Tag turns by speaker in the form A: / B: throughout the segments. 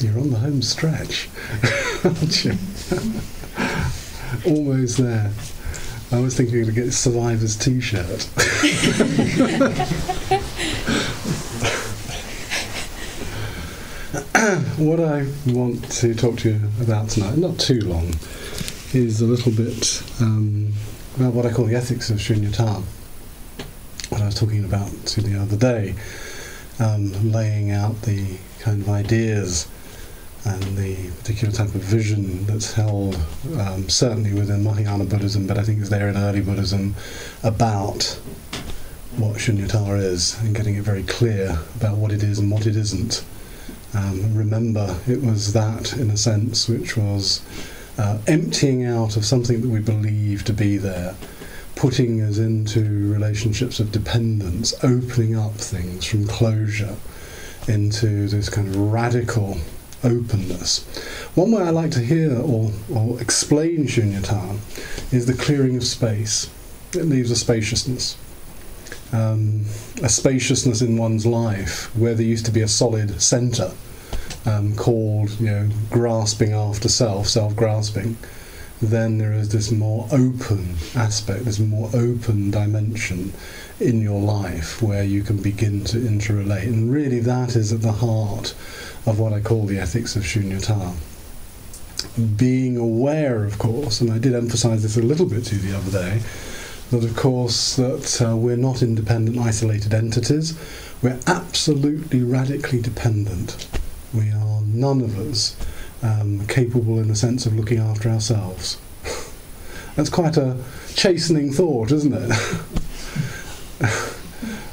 A: You're on the home stretch, aren't you? Almost there. I was thinking to get Survivor's T-shirt. what I want to talk to you about tonight, not too long, is a little bit um, about what I call the ethics of shunyata. What I was talking about to the other day, um, laying out the kind of ideas and the particular type of vision that's held, um, certainly within Mahayana Buddhism, but I think it's there in early Buddhism, about what shunyata is and getting it very clear about what it is and what it isn't. Um, remember, it was that, in a sense, which was uh, emptying out of something that we believe to be there, putting us into relationships of dependence, opening up things from closure into this kind of radical openness. One way I like to hear or, or explain shunyata is the clearing of space. It leaves a spaciousness. Um, a spaciousness in one's life where there used to be a solid centre um, called, you know, grasping after self, self-grasping. Then there is this more open aspect, this more open dimension in your life where you can begin to interrelate. And really, that is at the heart of what I call the ethics of shunyata. Being aware, of course, and I did emphasize this a little bit to you the other day, that of course that uh, we're not independent, isolated entities. We're absolutely radically dependent. We are none of us um, capable in the sense of looking after ourselves. That's quite a chastening thought, isn't it?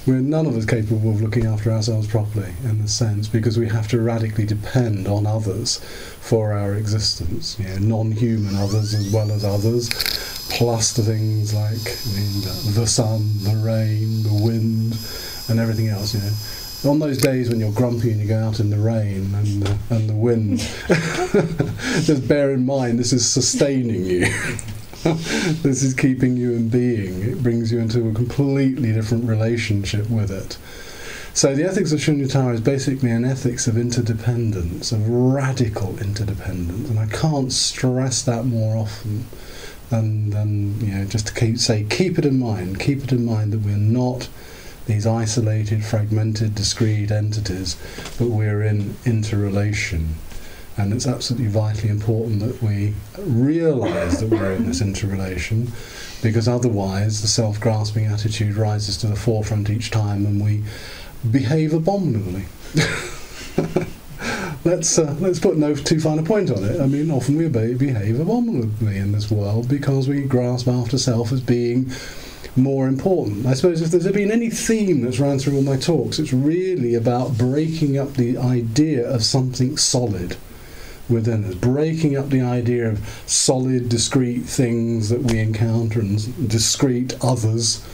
A: we're none of us capable of looking after ourselves properly in the sense because we have to radically depend on others for our existence, you know, non-human others as well as others, plus the things like the sun, the rain, the wind, and everything else. You know, on those days when you're grumpy and you go out in the rain and the, and the wind, just bear in mind this is sustaining you. this is keeping you in being. It brings you into a completely different relationship with it. So the ethics of Shunyata is basically an ethics of interdependence, of radical interdependence, and I can't stress that more often than, than you know just to keep, say keep it in mind. Keep it in mind that we're not these isolated, fragmented, discrete entities, but we're in interrelation and it's absolutely vitally important that we realize that we're in this interrelation because otherwise the self-grasping attitude rises to the forefront each time and we behave abominably. let's uh, let's put no too fine a point on it. I mean, often we behave abominably in this world because we grasp after self as being more important. I suppose if there's been any theme that's run through all my talks, it's really about breaking up the idea of something solid within us, breaking up the idea of solid, discrete things that we encounter and discrete others,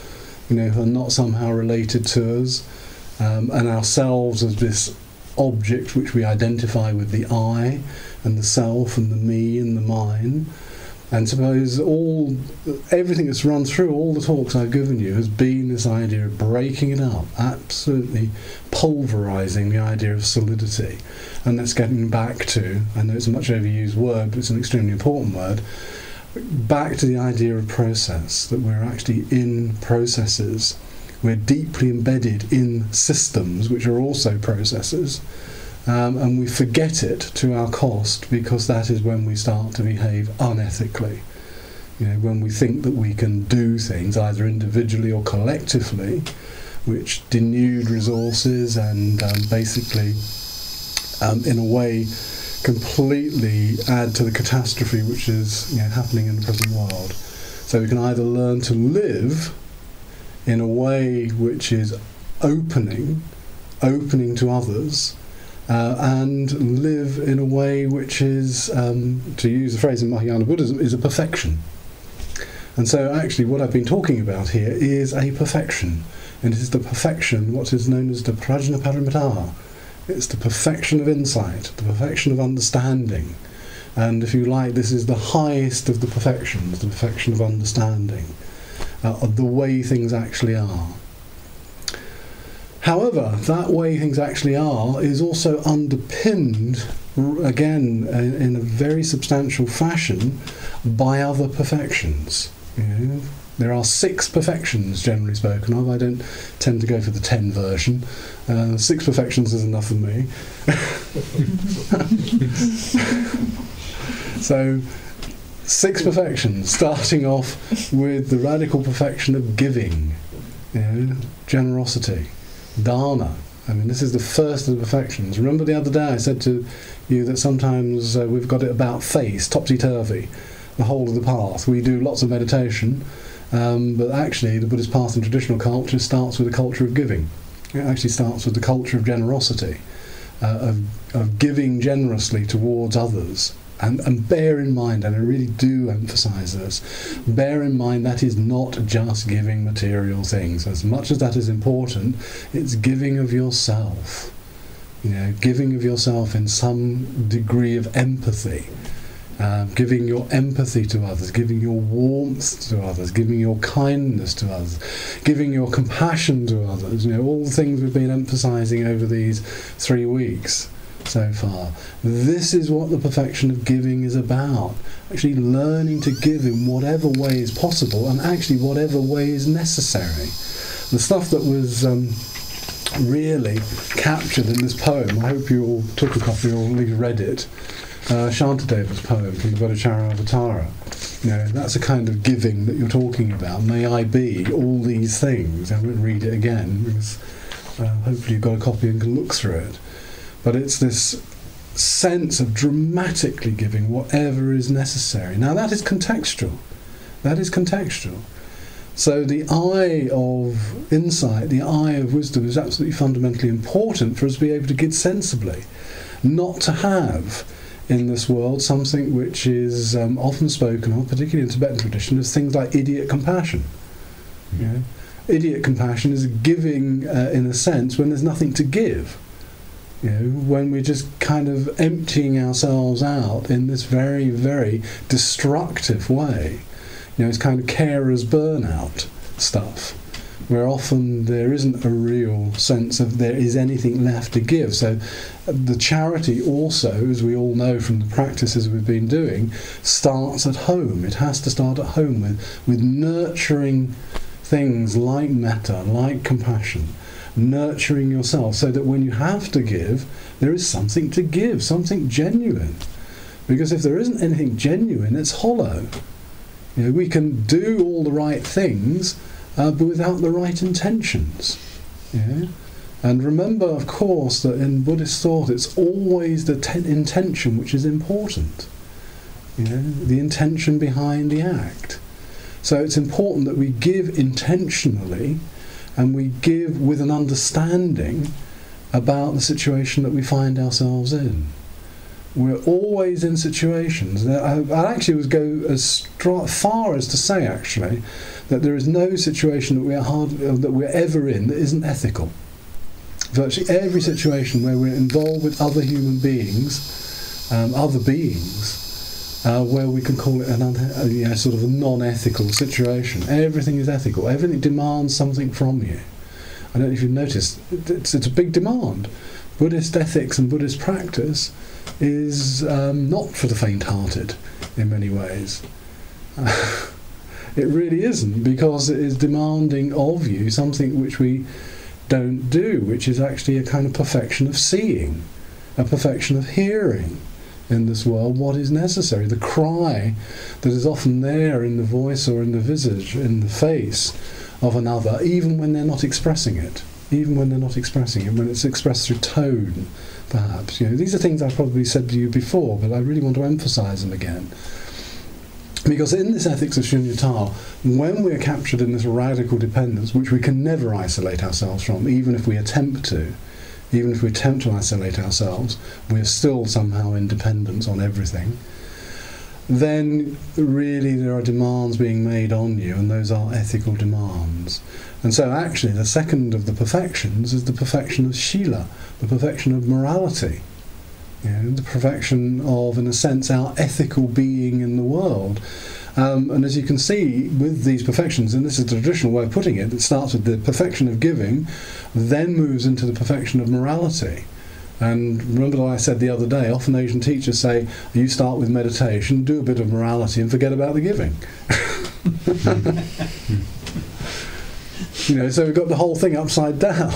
A: you know, who are not somehow related to us, um, and ourselves as this object which we identify with the I and the self and the me and the mine. And suppose all everything that's run through all the talks I've given you has been this idea of breaking it up, absolutely pulverizing the idea of solidity. And that's getting back to, I know it's a much overused word, but it's an extremely important word, back to the idea of process, that we're actually in processes. We're deeply embedded in systems which are also processes. Um, and we forget it to our cost because that is when we start to behave unethically. You know, when we think that we can do things either individually or collectively, which denude resources and um, basically, um, in a way, completely add to the catastrophe which is you know, happening in the present world. So we can either learn to live in a way which is opening, opening to others, uh, and live in a way which is, um, to use the phrase in Mahayana Buddhism, is a perfection. And so, actually, what I've been talking about here is a perfection, and it is the perfection, what is known as the prajnaparamita. It's the perfection of insight, the perfection of understanding. And if you like, this is the highest of the perfections, the perfection of understanding, uh, of the way things actually are. However, that way things actually are is also underpinned again in a very substantial fashion by other perfections. You know? There are six perfections generally spoken of. I don't tend to go for the ten version. Uh, six perfections is enough for me. so, six perfections, starting off with the radical perfection of giving, you know, generosity, dana. I mean, this is the first of the perfections. Remember the other day I said to you that sometimes uh, we've got it about face, topsy turvy, the whole of the path. We do lots of meditation, um, but actually, the Buddhist path in traditional culture starts with a culture of giving. It actually starts with the culture of generosity, uh, of, of giving generously towards others. And, and bear in mind, and I really do emphasize this, bear in mind that is not just giving material things. As much as that is important, it's giving of yourself. You know, giving of yourself in some degree of empathy. Uh, giving your empathy to others, giving your warmth to others, giving your kindness to others, giving your compassion to others. You know, all the things we've been emphasizing over these three weeks so far. This is what the perfection of giving is about. Actually, learning to give in whatever way is possible and actually whatever way is necessary. The stuff that was. Um, really captured in this poem. I hope you all took a copy or at least read it. Uh, Shantideva's poem from the Bodhicharyavatara. You know, that's a kind of giving that you're talking about. May I be all these things. I won't read it again because uh, hopefully you've got a copy and can look through it. But it's this sense of dramatically giving whatever is necessary. Now that is contextual. That is contextual. So the eye of insight, the eye of wisdom is absolutely fundamentally important for us to be able to give sensibly. Not to have in this world something which is um, often spoken of, particularly in Tibetan tradition, as things like idiot compassion. Idiot compassion is giving, uh, in a sense, when there's nothing to give. You know, when we're just kind of emptying ourselves out in this very, very destructive way. You know, it's kind of carer's burnout stuff, where often there isn't a real sense of there is anything left to give. So the charity also, as we all know from the practices we've been doing, starts at home. It has to start at home with, with nurturing things like metta, like compassion, nurturing yourself so that when you have to give, there is something to give, something genuine. Because if there isn't anything genuine, it's hollow. You know, we can do all the right things, uh, but without the right intentions. Yeah? And remember, of course, that in Buddhist thought, it's always the ten- intention which is important. You know, the intention behind the act. So it's important that we give intentionally, and we give with an understanding about the situation that we find ourselves in. We're always in situations. I, I actually would go as far as to say, actually, that there is no situation that we are hard, that we're ever in that isn't ethical. Virtually every situation where we're involved with other human beings, um, other beings, uh, where we can call it an uh, sort of a non-ethical situation. Everything is ethical. Everything demands something from you. I don't know if you've noticed. It's, it's a big demand. Buddhist ethics and Buddhist practice is um, not for the faint-hearted in many ways. it really isn't because it is demanding of you something which we don't do, which is actually a kind of perfection of seeing, a perfection of hearing in this world what is necessary. The cry that is often there in the voice or in the visage, in the face of another, even when they're not expressing it, even when they're not expressing it, when it's expressed through tone perhaps. You know, these are things I've probably said to you before, but I really want to emphasize them again. Because in this ethics of shunyata, when we're captured in this radical dependence, which we can never isolate ourselves from, even if we attempt to, even if we attempt to isolate ourselves, we're still somehow in dependence on everything, then really there are demands being made on you, and those are ethical demands. And so, actually, the second of the perfections is the perfection of Shila, the perfection of morality. You know, the perfection of, in a sense, our ethical being in the world. Um, and as you can see with these perfections, and this is the traditional way of putting it, it starts with the perfection of giving, then moves into the perfection of morality. And remember what I said the other day, often Asian teachers say, you start with meditation, do a bit of morality, and forget about the giving. you know, so we've got the whole thing upside down.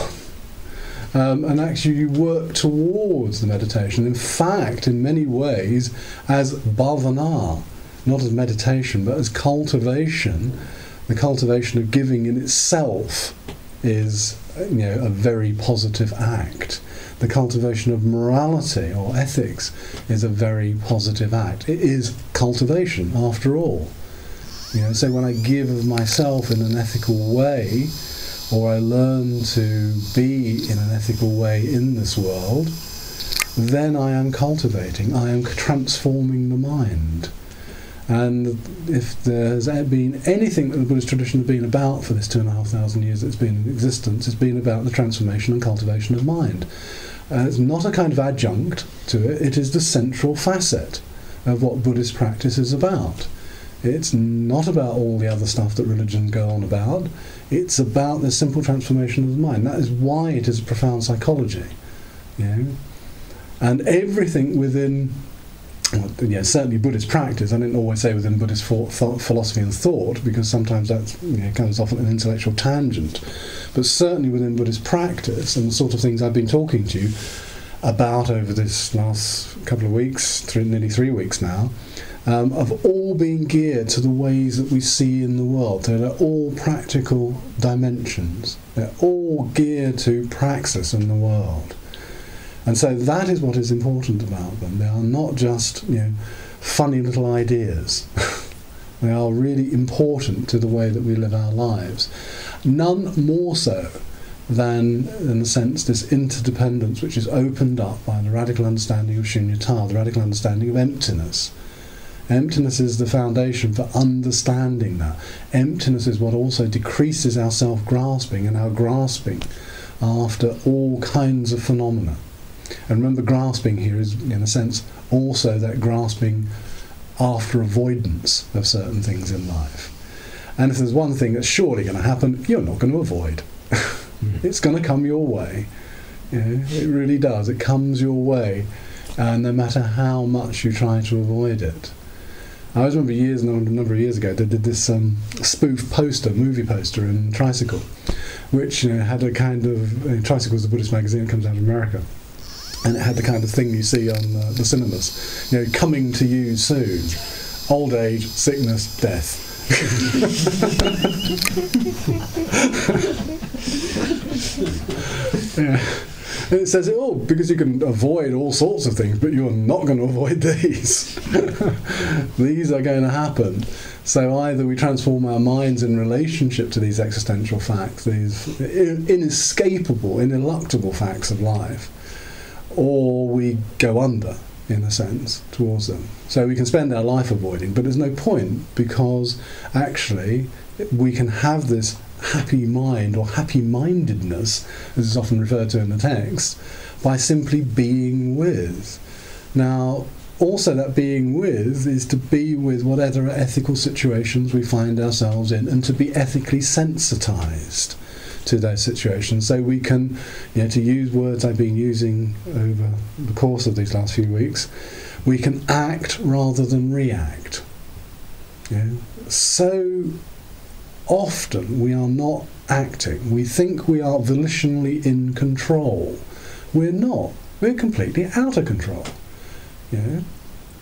A: Um, and actually, you work towards the meditation. In fact, in many ways, as bhavana, not as meditation, but as cultivation, the cultivation of giving in itself is you know, a very positive act. The cultivation of morality or ethics is a very positive act. It is cultivation, after all. You know, so when I give of myself in an ethical way, or I learn to be in an ethical way in this world, then I am cultivating, I am transforming the mind. And if there's been anything that the Buddhist tradition has been about for this two and a half thousand years that it's been in existence, it's been about the transformation and cultivation of mind. Uh, it's not a kind of adjunct to it, it is the central facet of what Buddhist practice is about. It's not about all the other stuff that religions go on about. It's about the simple transformation of the mind. That is why it is a profound psychology. You know? And everything within yeah, certainly Buddhist practice. I didn't always say within Buddhist philosophy and thought, because sometimes that you know, comes off an intellectual tangent. But certainly within Buddhist practice and the sort of things I've been talking to you about over this last couple of weeks, three, nearly three weeks now, um, have all been geared to the ways that we see in the world. They're all practical dimensions. They're all geared to praxis in the world. And so that is what is important about them. They are not just you know, funny little ideas. they are really important to the way that we live our lives. None more so than, in a sense, this interdependence which is opened up by the radical understanding of shunyata, the radical understanding of emptiness. Emptiness is the foundation for understanding that. Emptiness is what also decreases our self grasping and our grasping after all kinds of phenomena. And remember, grasping here is, in a sense, also that grasping after avoidance of certain things in life. And if there's one thing that's surely going to happen, you're not going to avoid. mm. It's going to come your way. You know, it really does. It comes your way, and no matter how much you try to avoid it. I always remember years, a number of years ago, they did this um, spoof poster, movie poster in Tricycle, which you know, had a kind of Tricycle is a Buddhist magazine that comes out of America, and it had the kind of thing you see on uh, the cinemas, you know, coming to you soon, old age, sickness, death. yeah. And it says it all because you can avoid all sorts of things, but you're not going to avoid these. these are going to happen. So either we transform our minds in relationship to these existential facts, these inescapable, ineluctable facts of life, or we go under, in a sense, towards them. So we can spend our life avoiding, but there's no point because actually we can have this happy mind or happy mindedness, as is often referred to in the text, by simply being with. Now, also, that being with is to be with whatever ethical situations we find ourselves in and to be ethically sensitized to those situations. So we can, you know, to use words I've been using over the course of these last few weeks, we can act rather than react. Yeah. So often we are not acting. We think we are volitionally in control. We're not. We're completely out of control. Yeah.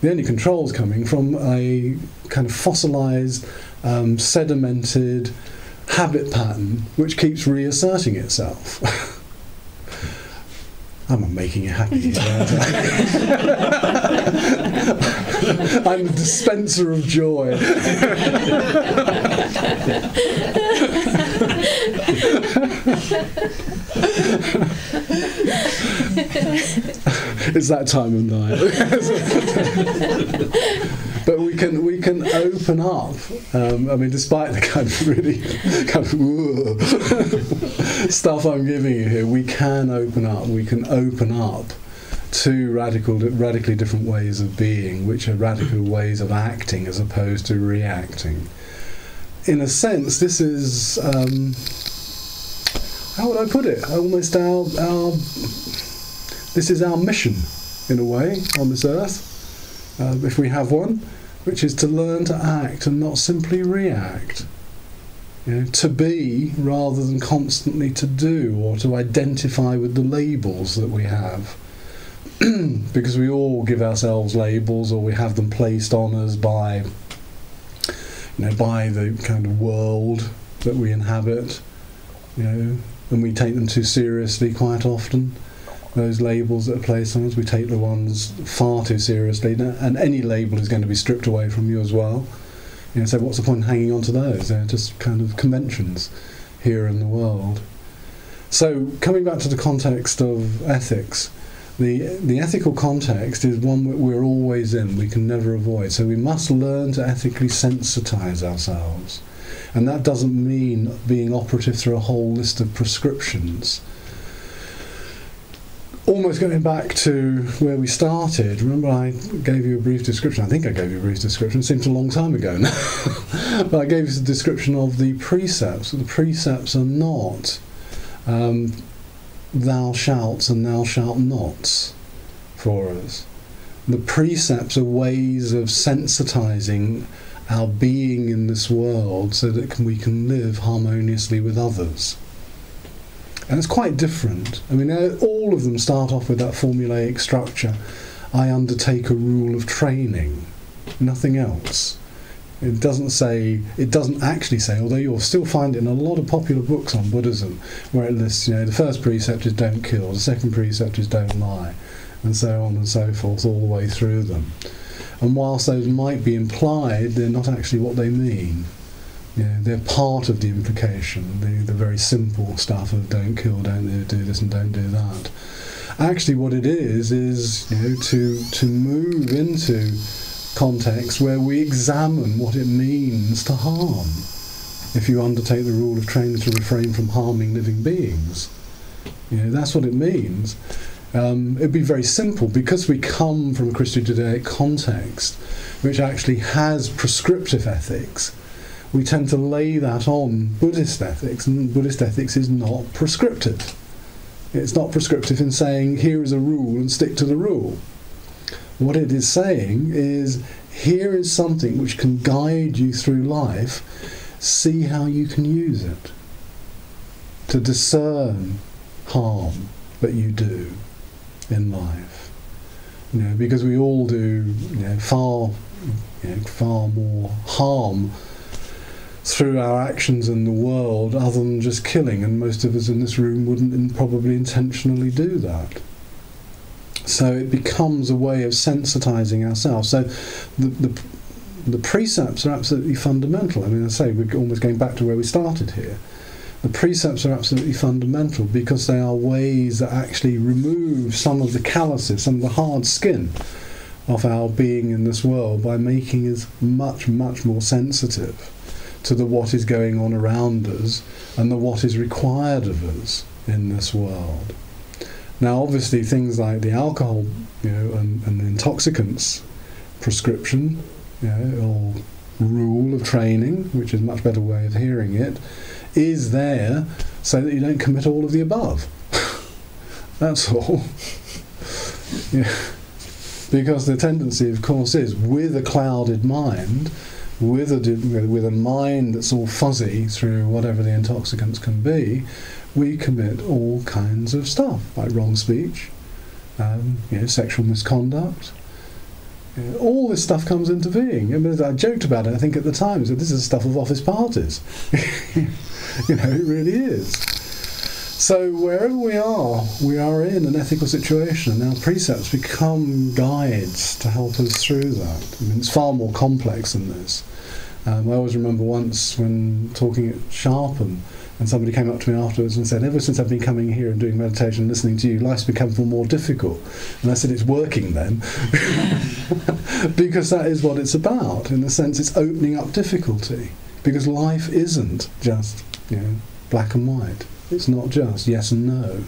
A: The only control is coming from a kind of fossilized, um, sedimented, habit pattern which keeps reasserting itself. I'm making you happy. I'm the dispenser of joy. it's that time of night but we can we can open up. Um, I mean, despite the kind of really kind of stuff I'm giving you here, we can open up. We can open up to radical, radically different ways of being, which are radical ways of acting as opposed to reacting. In a sense, this is how would I put it? Almost our our this is our mission, in a way, on this earth, uh, if we have one, which is to learn to act and not simply react. You know, to be rather than constantly to do or to identify with the labels that we have. because we all give ourselves labels or we have them placed on us by you know by the kind of world that we inhabit you know and we take them too seriously quite often those labels that are placed on us we take the ones far too seriously and any label is going to be stripped away from you as well you know so what's the point in hanging on to those they're just kind of conventions here in the world so coming back to the context of ethics the the ethical context is one that we're always in. We can never avoid. So we must learn to ethically sensitize ourselves, and that doesn't mean being operative through a whole list of prescriptions. Almost going back to where we started, remember I gave you a brief description. I think I gave you a brief description. It seems a long time ago now, but I gave you a description of the precepts. The precepts are not um, thou shalt and thou shalt nots for us. The precepts are ways of sensitizing our being in this world so that we can live harmoniously with others. And it's quite different. I mean, uh, all of them start off with that formulaic structure I undertake a rule of training, nothing else. It doesn't say, it doesn't actually say, although you'll still find it in a lot of popular books on Buddhism, where it lists, you know, the first precept is don't kill, the second precept is don't lie, and so on and so forth, all the way through them. And whilst those might be implied, they're not actually what they mean. You know, they're part of the implication, the, the very simple stuff of don't kill, don't do this, and don't do that. Actually, what it is is you know to to move into context where we examine what it means to harm. If you undertake the rule of training to refrain from harming living beings, you know, that's what it means. Um, it'd be very simple because we come from a Christian Judaic context, which actually has prescriptive ethics. We tend to lay that on Buddhist ethics, and Buddhist ethics is not prescriptive. It's not prescriptive in saying, here is a rule and stick to the rule. What it is saying is here is something which can guide you through life, see how you can use it to discern harm that you do in life. You know, because we all do you know, far, you know, far more harm through our actions in the world other than just killing, and most of us in this room wouldn't probably intentionally do that. So it becomes a way of sensitizing ourselves. So the, the, the precepts are absolutely fundamental. I mean, I say we're almost going back to where we started here. The precepts are absolutely fundamental because they are ways that actually remove some of the calluses, some of the hard skin of our being in this world by making us much, much more sensitive to the what is going on around us and the what is required of us in this world. Now, obviously, things like the alcohol, you know, and, and the intoxicants prescription, you know, or rule of training, which is a much better way of hearing it, is there so that you don't commit all of the above. That's all. yeah. Because the tendency, of course, is with a clouded mind, with a with a mind that's all fuzzy through whatever the intoxicants can be, we commit all kinds of stuff, like wrong speech, um, you know, sexual misconduct. Know, all this stuff comes into being. I, mean, I joked about it, I think, at the time, that this is stuff of office parties. you know, it really is. So wherever we are, we are in an ethical situation, and our precepts become guides to help us through that. I mean, it's far more complex than this. Um, I always remember once when talking at Sharpham, and somebody came up to me afterwards and said, Ever since I've been coming here and doing meditation and listening to you, life's become more, more difficult. And I said, It's working then. because that is what it's about. In a sense, it's opening up difficulty. Because life isn't just you know, black and white. It's not just yes and no.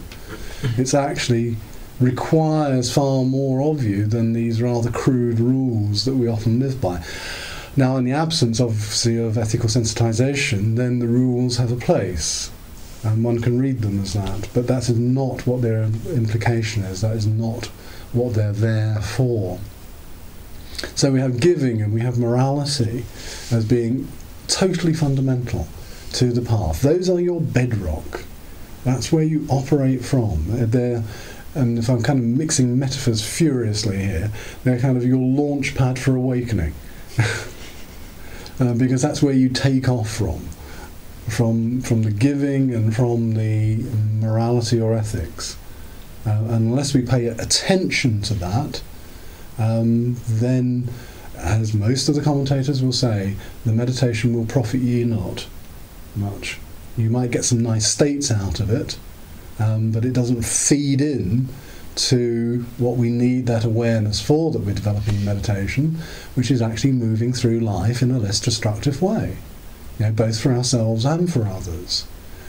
A: It's actually requires far more of you than these rather crude rules that we often live by. Now, in the absence, obviously, of ethical sensitization, then the rules have a place. and one can read them as that, but that is not what their implication is. That is not what they're there for. So we have giving and we have morality as being totally fundamental to the path. Those are your bedrock. That's where you operate from. They're, and if I'm kind of mixing metaphors furiously here, they're kind of your launch pad for awakening. uh, because that's where you take off from. From, from the giving and from the morality or ethics. Uh, unless we pay attention to that, um, then, as most of the commentators will say, the meditation will profit ye not much. You might get some nice states out of it, um, but it doesn't feed in to what we need that awareness for that we're developing in meditation, which is actually moving through life in a less destructive way, you know, both for ourselves and for others.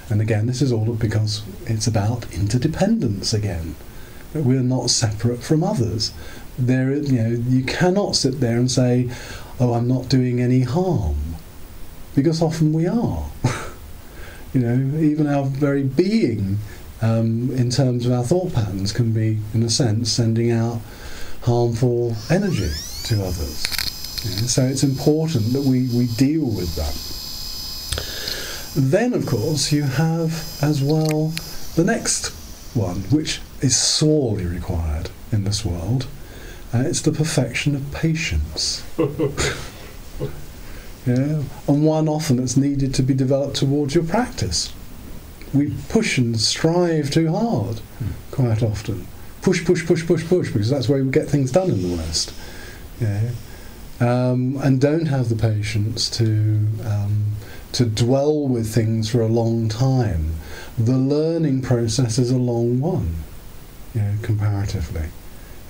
A: And again, this is all because it's about interdependence again. That we're not separate from others. There, you know, you cannot sit there and say, "Oh, I'm not doing any harm," because often we are. you know, even our very being, um, in terms of our thought patterns, can be, in a sense, sending out harmful energy to others. So it's important that we, we deal with that. Then, of course, you have as well the next one, which is sorely required in this world. Uh, it's the perfection of patience. yeah, and one often that's needed to be developed towards your practice. We push and strive too hard quite often. Push, push, push, push, push, because that's where we get things done in the West. Yeah. Um, and don't have the patience to um, to dwell with things for a long time. The learning process is a long one, know, comparatively.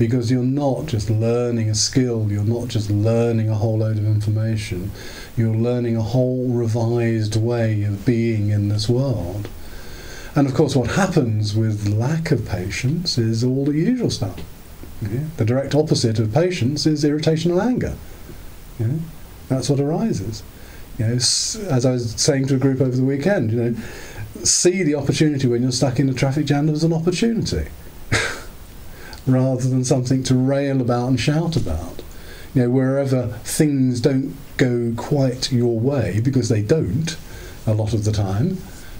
A: Because you're not just learning a skill, you're not just learning a whole load of information, you're learning a whole revised way of being in this world. And of course, what happens with lack of patience is all the usual stuff. Yeah? The direct opposite of patience is irritation and anger. Yeah? That's what arises. You know, as I was saying to a group over the weekend, you know, see the opportunity when you're stuck in a traffic jam as an opportunity, rather than something to rail about and shout about. You know, wherever things don't go quite your way, because they don't a lot of the time.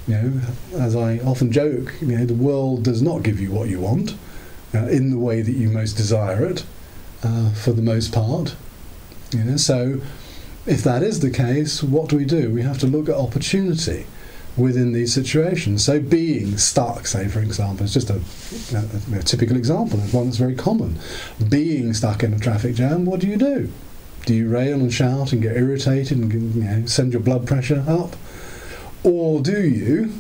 A: You know, as I often joke, you know, the world does not give you what you want uh, in the way that you most desire it, uh, for the most part. You know, so if that is the case, what do we do? We have to look at opportunity within these situations. So being stuck, say for example, is just a, a, a typical example, and one that's very common. Being stuck in a traffic jam, what do you do? Do you rail and shout and get irritated and you know, send your blood pressure up? Or do you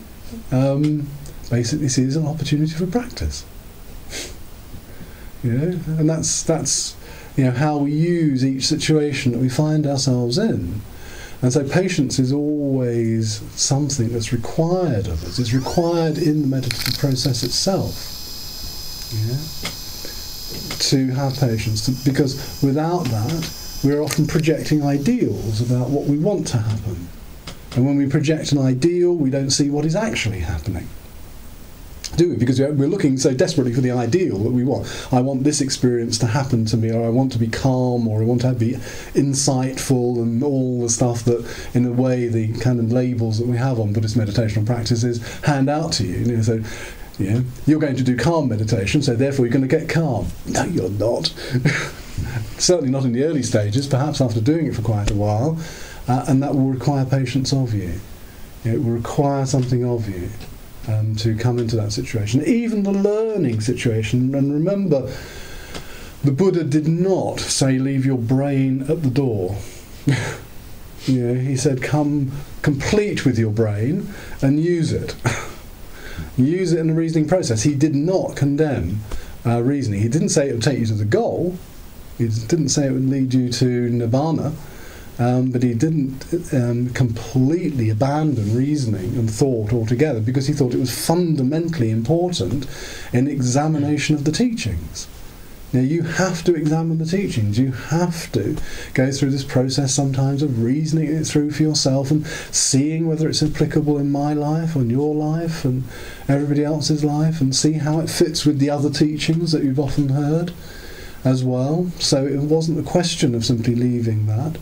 A: um, basically see it as an opportunity for practice? you know, and that's that's you know how we use each situation that we find ourselves in. And so patience is always something that's required of us. It's required in the meditative process itself. Yeah? To have patience, to, because without that, we're often projecting ideals about what we want to happen. And when we project an ideal, we don't see what is actually happening do we? Because we're looking so desperately for the ideal that we want. I want this experience to happen to me, or I want to be calm, or I want to be insightful, and all the stuff that, in a way, the kind of labels that we have on Buddhist meditational practices hand out to you. you know, so, know, you're going to do calm meditation, so therefore you're going to get calm. No, you're not. Certainly not in the early stages, perhaps after doing it for quite a while, uh, and that will require patience of you. It will require something of you um, to come into that situation, even the learning situation. And remember, the Buddha did not say, leave your brain at the door. you know, he said, come complete with your brain and use it. use it in the reasoning process. He did not condemn uh, reasoning. He didn't say it would take you to the goal. He didn't say it would lead you to nirvana. Um, but he didn't um, completely abandon reasoning and thought altogether because he thought it was fundamentally important in examination of the teachings. Now, you have to examine the teachings. You have to go through this process sometimes of reasoning it through for yourself and seeing whether it's applicable in my life, on your life, and everybody else's life, and see how it fits with the other teachings that you've often heard as well. So it wasn't a question of simply leaving that.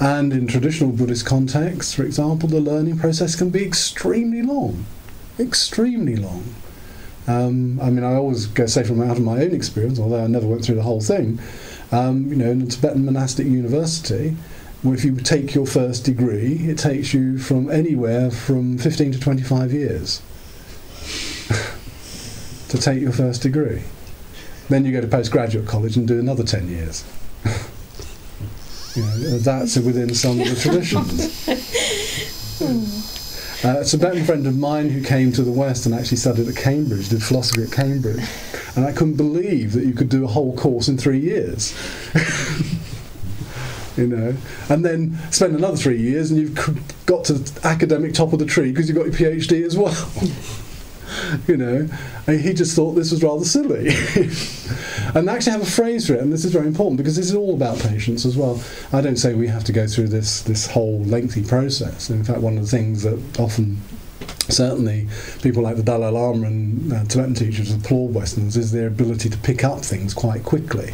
A: And in traditional Buddhist contexts, for example, the learning process can be extremely long. Extremely long. Um, I mean, I always go say from out of my own experience, although I never went through the whole thing. Um, you know, in a Tibetan monastic university, if you take your first degree, it takes you from anywhere from 15 to 25 years to take your first degree. Then you go to postgraduate college and do another 10 years. you know, that's within some of the traditions. Uh, a Tibetan friend of mine who came to the West and actually studied at Cambridge, did philosophy at Cambridge, and I couldn't believe that you could do a whole course in three years. you know, and then spend another three years and you've got to academic top of the tree because you've got your PhD as well. you know, and he just thought this was rather silly. and actually have a phrase for it, and this is very important because this is all about patience as well. I don't say we have to go through this this whole lengthy process. In fact, one of the things that often certainly people like the Dalai Lama and uh, Tibetan teachers applaud Westerners is their ability to pick up things quite quickly.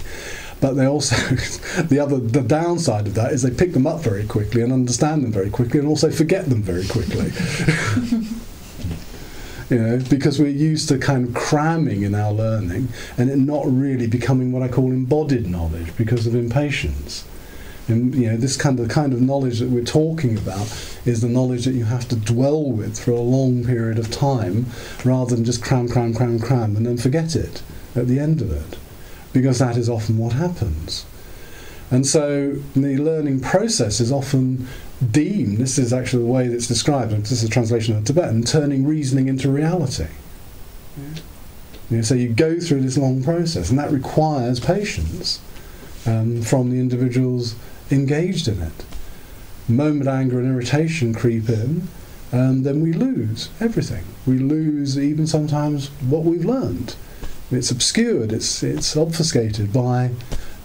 A: But they also, the other, the downside of that is they pick them up very quickly and understand them very quickly and also forget them very quickly. You know, because we're used to kind of cramming in our learning and it not really becoming what I call embodied knowledge because of impatience. And you know, this kind of kind of knowledge that we're talking about is the knowledge that you have to dwell with for a long period of time, rather than just cram, cram, cram, cram, and then forget it at the end of it, because that is often what happens. And so the learning process is often deemed, this is actually the way that's described, this is a translation of Tibetan, turning reasoning into reality. Yeah. You know, so you go through this long process, and that requires patience um, from the individuals engaged in it. Moment anger and irritation creep in, um, then we lose everything. We lose even sometimes what we've learned. It's obscured, it's, it's obfuscated by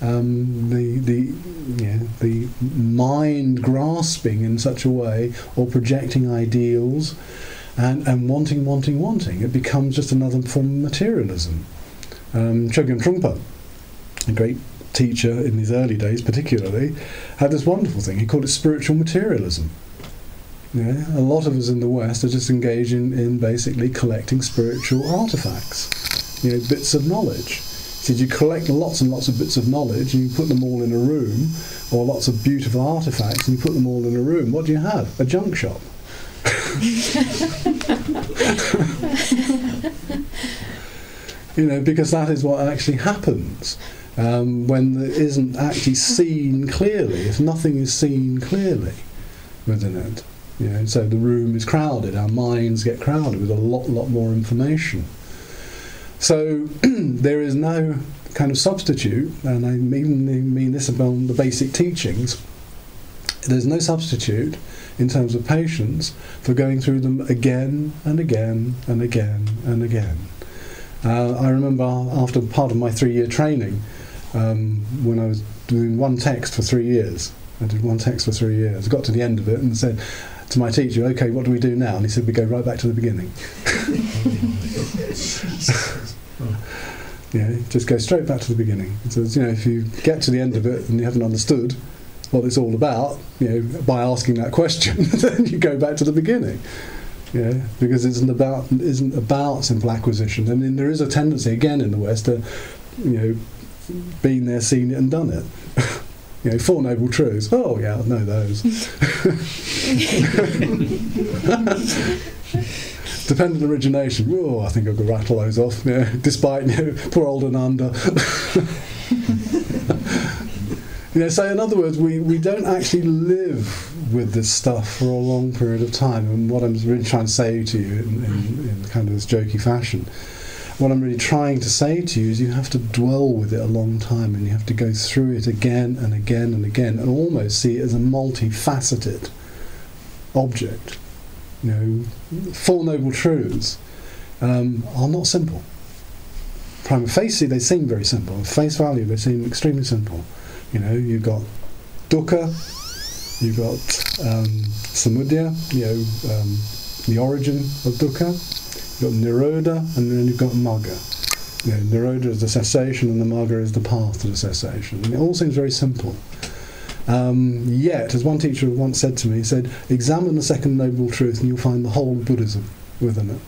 A: um, the the yeah, the mind grasping in such a way or projecting ideals and, and wanting, wanting, wanting. It becomes just another form of materialism. Um, Chogyam Trungpa, a great teacher in his early days particularly, had this wonderful thing. He called it spiritual materialism. Yeah, a lot of us in the West are just engaged in, in basically collecting spiritual artifacts, you know, bits of knowledge said you collect lots and lots of bits of knowledge and you put them all in a room, or lots of beautiful artifacts and you put them all in a room. What do you have? A junk shop. you know, because that is what actually happens um, when there isn't actually seen clearly. If nothing is seen clearly within it, you know, so the room is crowded. Our minds get crowded with a lot, lot more information. So there is no kind of substitute, and I mean, mean this about the basic teachings. There's no substitute in terms of patience for going through them again and again and again and again. Uh, I remember after part of my three-year training, um, when I was doing one text for three years. I did one text for three years. Got to the end of it and said to my teacher, "Okay, what do we do now?" And he said, "We go right back to the beginning." know, just go straight back to the beginning. So you know, if you get to the end of it and you haven't understood what it's all about, you know, by asking that question, then you go back to the beginning. Yeah, because it isn't about isn't about simple acquisition, and then there is a tendency again in the West to, you know, been there, seen it, and done it. you know, Four Noble Truths. Oh yeah, I know those. dependent origination. Oh, I think I could rattle those off. Yeah, despite you know, poor old Ananda. you know, so in other words, we, we don't actually live with this stuff for a long period of time. And what I'm really trying to say to you in, in, in kind of this jokey fashion, what I'm really trying to say to you is you have to dwell with it a long time and you have to go through it again and again and again and almost see it as a multifaceted object you know, Four Noble Truths um, are not simple. prima facie, they seem very simple. Face value, they seem extremely simple. You know, you've got dukkha, you've got um, samudaya, you know, um, the origin of dukkha, you've got nirodha, and then you've got magga. You know, nirodha is the cessation, and the magga is the path to the cessation. And it all seems very simple. Um, yet, as one teacher once said to me, he said, examine the second noble truth and you'll find the whole of Buddhism within it.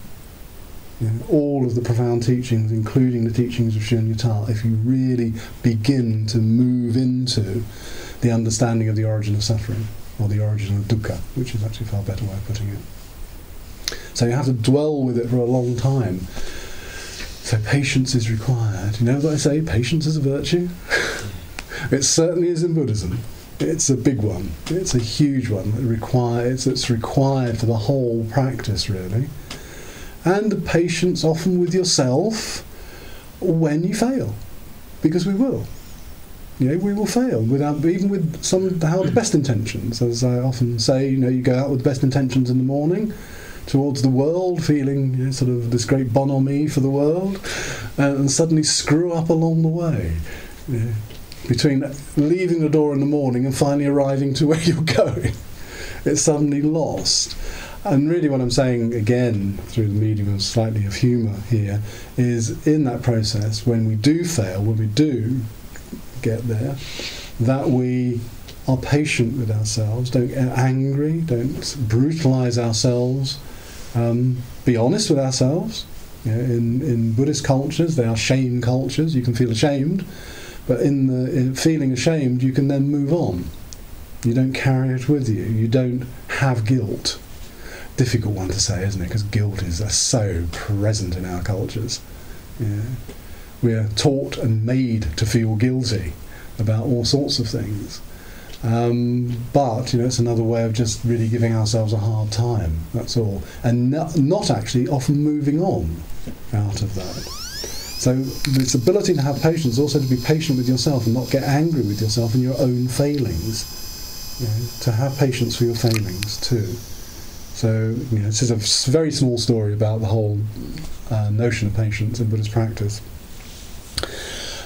A: You know, all of the profound teachings, including the teachings of Shunyata, if you really begin to move into the understanding of the origin of suffering, or the origin of dukkha, which is actually a far better way of putting it. So you have to dwell with it for a long time. So patience is required. You know what I say? Patience is a virtue. it certainly is in Buddhism. It's a big one. It's a huge one. It requires, it's required for the whole practice, really and the patience often with yourself when you fail, because we will. You know, we will fail without even with some how the best intentions. As I often say, you know, you go out with the best intentions in the morning towards the world, feeling you know, sort of this great bonhomie for the world, and suddenly screw up along the way. Know, between leaving the door in the morning and finally arriving to where you're going, it's suddenly lost. And really, what I'm saying again through the medium of slightly of humour here is in that process, when we do fail, when we do get there, that we are patient with ourselves, don't get angry, don't brutalise ourselves, um, be honest with ourselves. You know, in, in Buddhist cultures, they are shame cultures, you can feel ashamed, but in, the, in feeling ashamed, you can then move on. You don't carry it with you, you don't have guilt difficult one to say, isn't it? Because guilt is so present in our cultures. Yeah. We're taught and made to feel guilty about all sorts of things. Um, but you know, it's another way of just really giving ourselves a hard time. That's all, and not, not actually often moving on out of that. So this ability to have patience, also to be patient with yourself and not get angry with yourself and your own failings. You know, to have patience for your failings too. So you know, this is a very small story about the whole uh, notion of patience in Buddhist practice.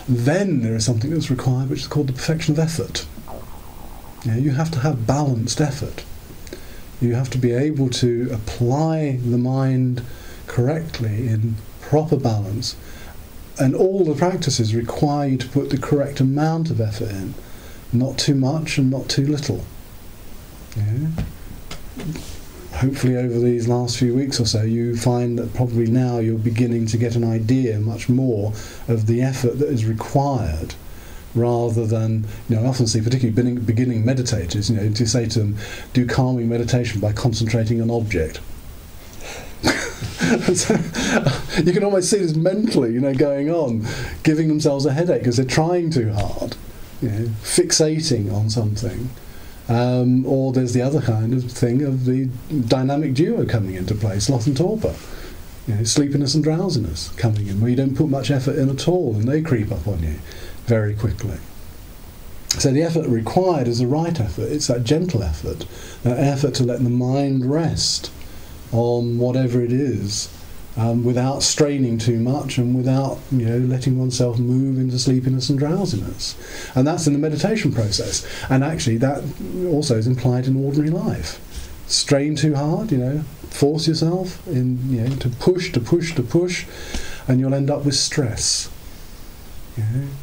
A: Then there is something that's required, which is called the perfection of effort. You, know, you have to have balanced effort. You have to be able to apply the mind correctly in proper balance, and all the practices require you to put the correct amount of effort in, not too much and not too little. Yeah hopefully over these last few weeks or so, you find that probably now you're beginning to get an idea much more of the effort that is required rather than, you know, I often see particularly beginning, beginning meditators, you know, to say to them, do calming meditation by concentrating on an object. so, you can almost see this mentally, you know, going on, giving themselves a headache because they're trying too hard, you know, fixating on something. Um, or there's the other kind of thing of the dynamic duo coming into play, sloth and torpor. You know, sleepiness and drowsiness coming in, where you don't put much effort in at all, and they creep up on you very quickly. So the effort required is the right effort. It's that gentle effort, that effort to let the mind rest on whatever it is um, without straining too much and without you know letting oneself move into sleepiness and drowsiness and that's in the meditation process and actually that also is implied in ordinary life strain too hard you know force yourself in you know to push to push to push and you'll end up with stress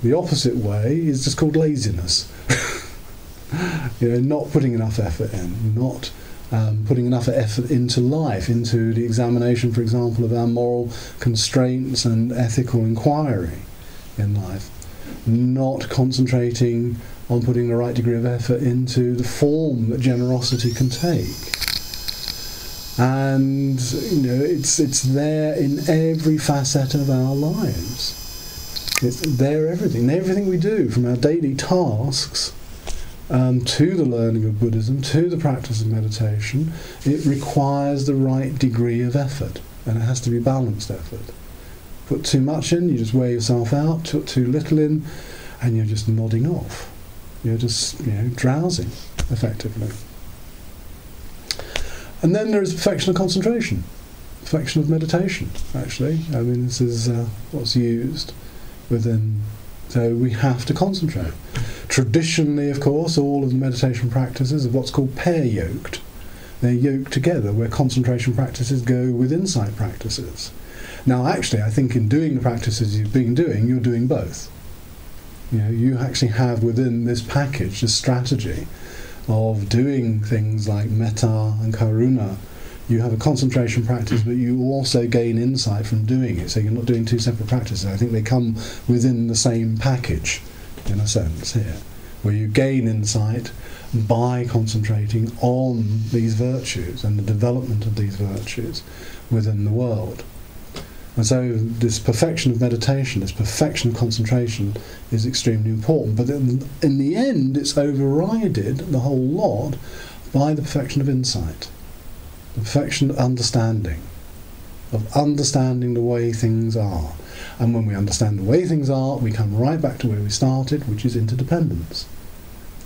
A: the opposite way is just called laziness you know not putting enough effort in not um, putting enough effort into life, into the examination, for example, of our moral constraints and ethical inquiry in life, not concentrating on putting the right degree of effort into the form that generosity can take. And you know, it's it's there in every facet of our lives. It's there everything, everything we do, from our daily tasks um, to the learning of Buddhism, to the practice of meditation, it requires the right degree of effort, and it has to be balanced effort. Put too much in, you just wear yourself out. Put too little in, and you're just nodding off. You're just you know drowsing, effectively. And then there is perfection of concentration. perfection of meditation, actually. I mean, this is uh, what's used within. So we have to concentrate. Traditionally, of course, all of the meditation practices are what's called pair yoked. They're yoked together, where concentration practices go with insight practices. Now, actually, I think in doing the practices you've been doing, you're doing both. You know, you actually have within this package a strategy of doing things like metta and karuna. You have a concentration practice, but you also gain insight from doing it. So you're not doing two separate practices. I think they come within the same package, in a sense, here, where you gain insight by concentrating on these virtues and the development of these virtues within the world. And so, this perfection of meditation, this perfection of concentration, is extremely important. But in, in the end, it's overrided, the whole lot, by the perfection of insight, of understanding, of understanding the way things are. And when we understand the way things are, we come right back to where we started, which is interdependence.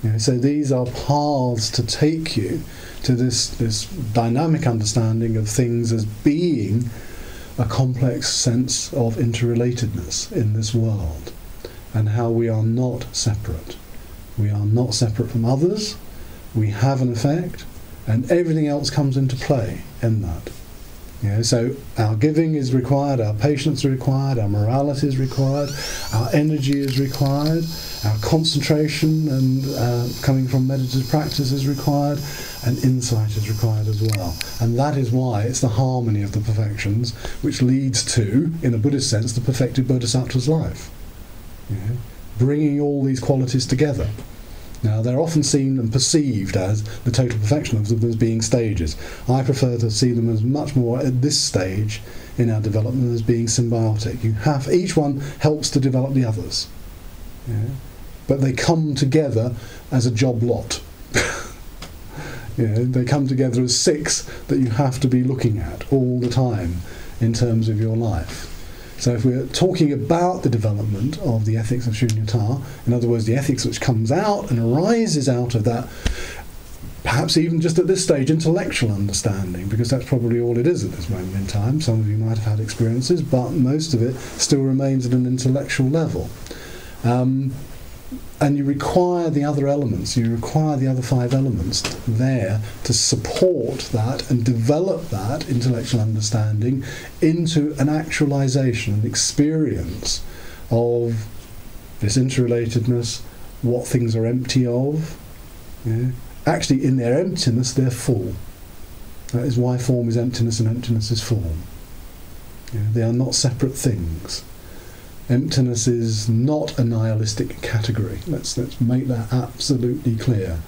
A: You know, so these are paths to take you to this, this dynamic understanding of things as being a complex sense of interrelatedness in this world and how we are not separate. We are not separate from others, we have an effect, and everything else comes into play in that. You know, so our giving is required, our patience is required, our morality is required, our energy is required, our concentration and uh, coming from meditative practice is required, and insight is required as well. And that is why it's the harmony of the perfections which leads to, in a Buddhist sense, the perfected bodhisattva's life. You know, bringing all these qualities together. Now, they're often seen and perceived as the total perfection of them as being stages. I prefer to see them as much more at this stage in our development as being symbiotic. You have each one helps to develop the others, yeah? but they come together as a job lot. they come together as six that you have to be looking at all the time in terms of your life. So if we're talking about the development of the ethics of Shunyata, in other words, the ethics which comes out and arises out of that, perhaps even just at this stage, intellectual understanding, because that's probably all it is at this moment in time. Some of you might have had experiences, but most of it still remains at an intellectual level. Um, and you require the other elements, you require the other five elements there to support that and develop that intellectual understanding into an actualization, an experience of this interrelatedness, what things are empty of. Actually, in their emptiness, they're full. That is why form is emptiness and emptiness is form. they are not separate things. Emptiness is not a nihilistic category. Let's, let's make that absolutely clear.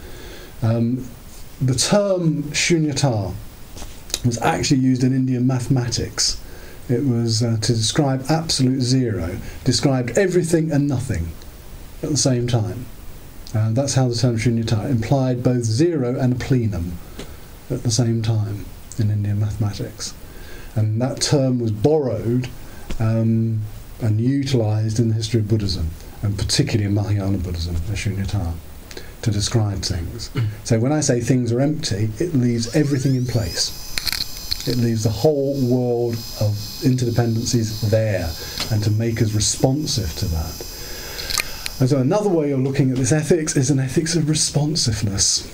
A: Um, the term shunyata was actually used in Indian mathematics. It was uh, to describe absolute zero, described everything and nothing at the same time. Uh, that's how the term shunyata implied both zero and plenum at the same time in Indian mathematics. And that term was borrowed um, and utilized in the history of Buddhism, and particularly in Mahayana Buddhism, the Shunyata, to describe things. Mm. So when I say things are empty, it leaves everything in place. It leaves the whole world of interdependencies there, and to make us responsive to that. And so another way of looking at this ethics is an ethics of responsiveness.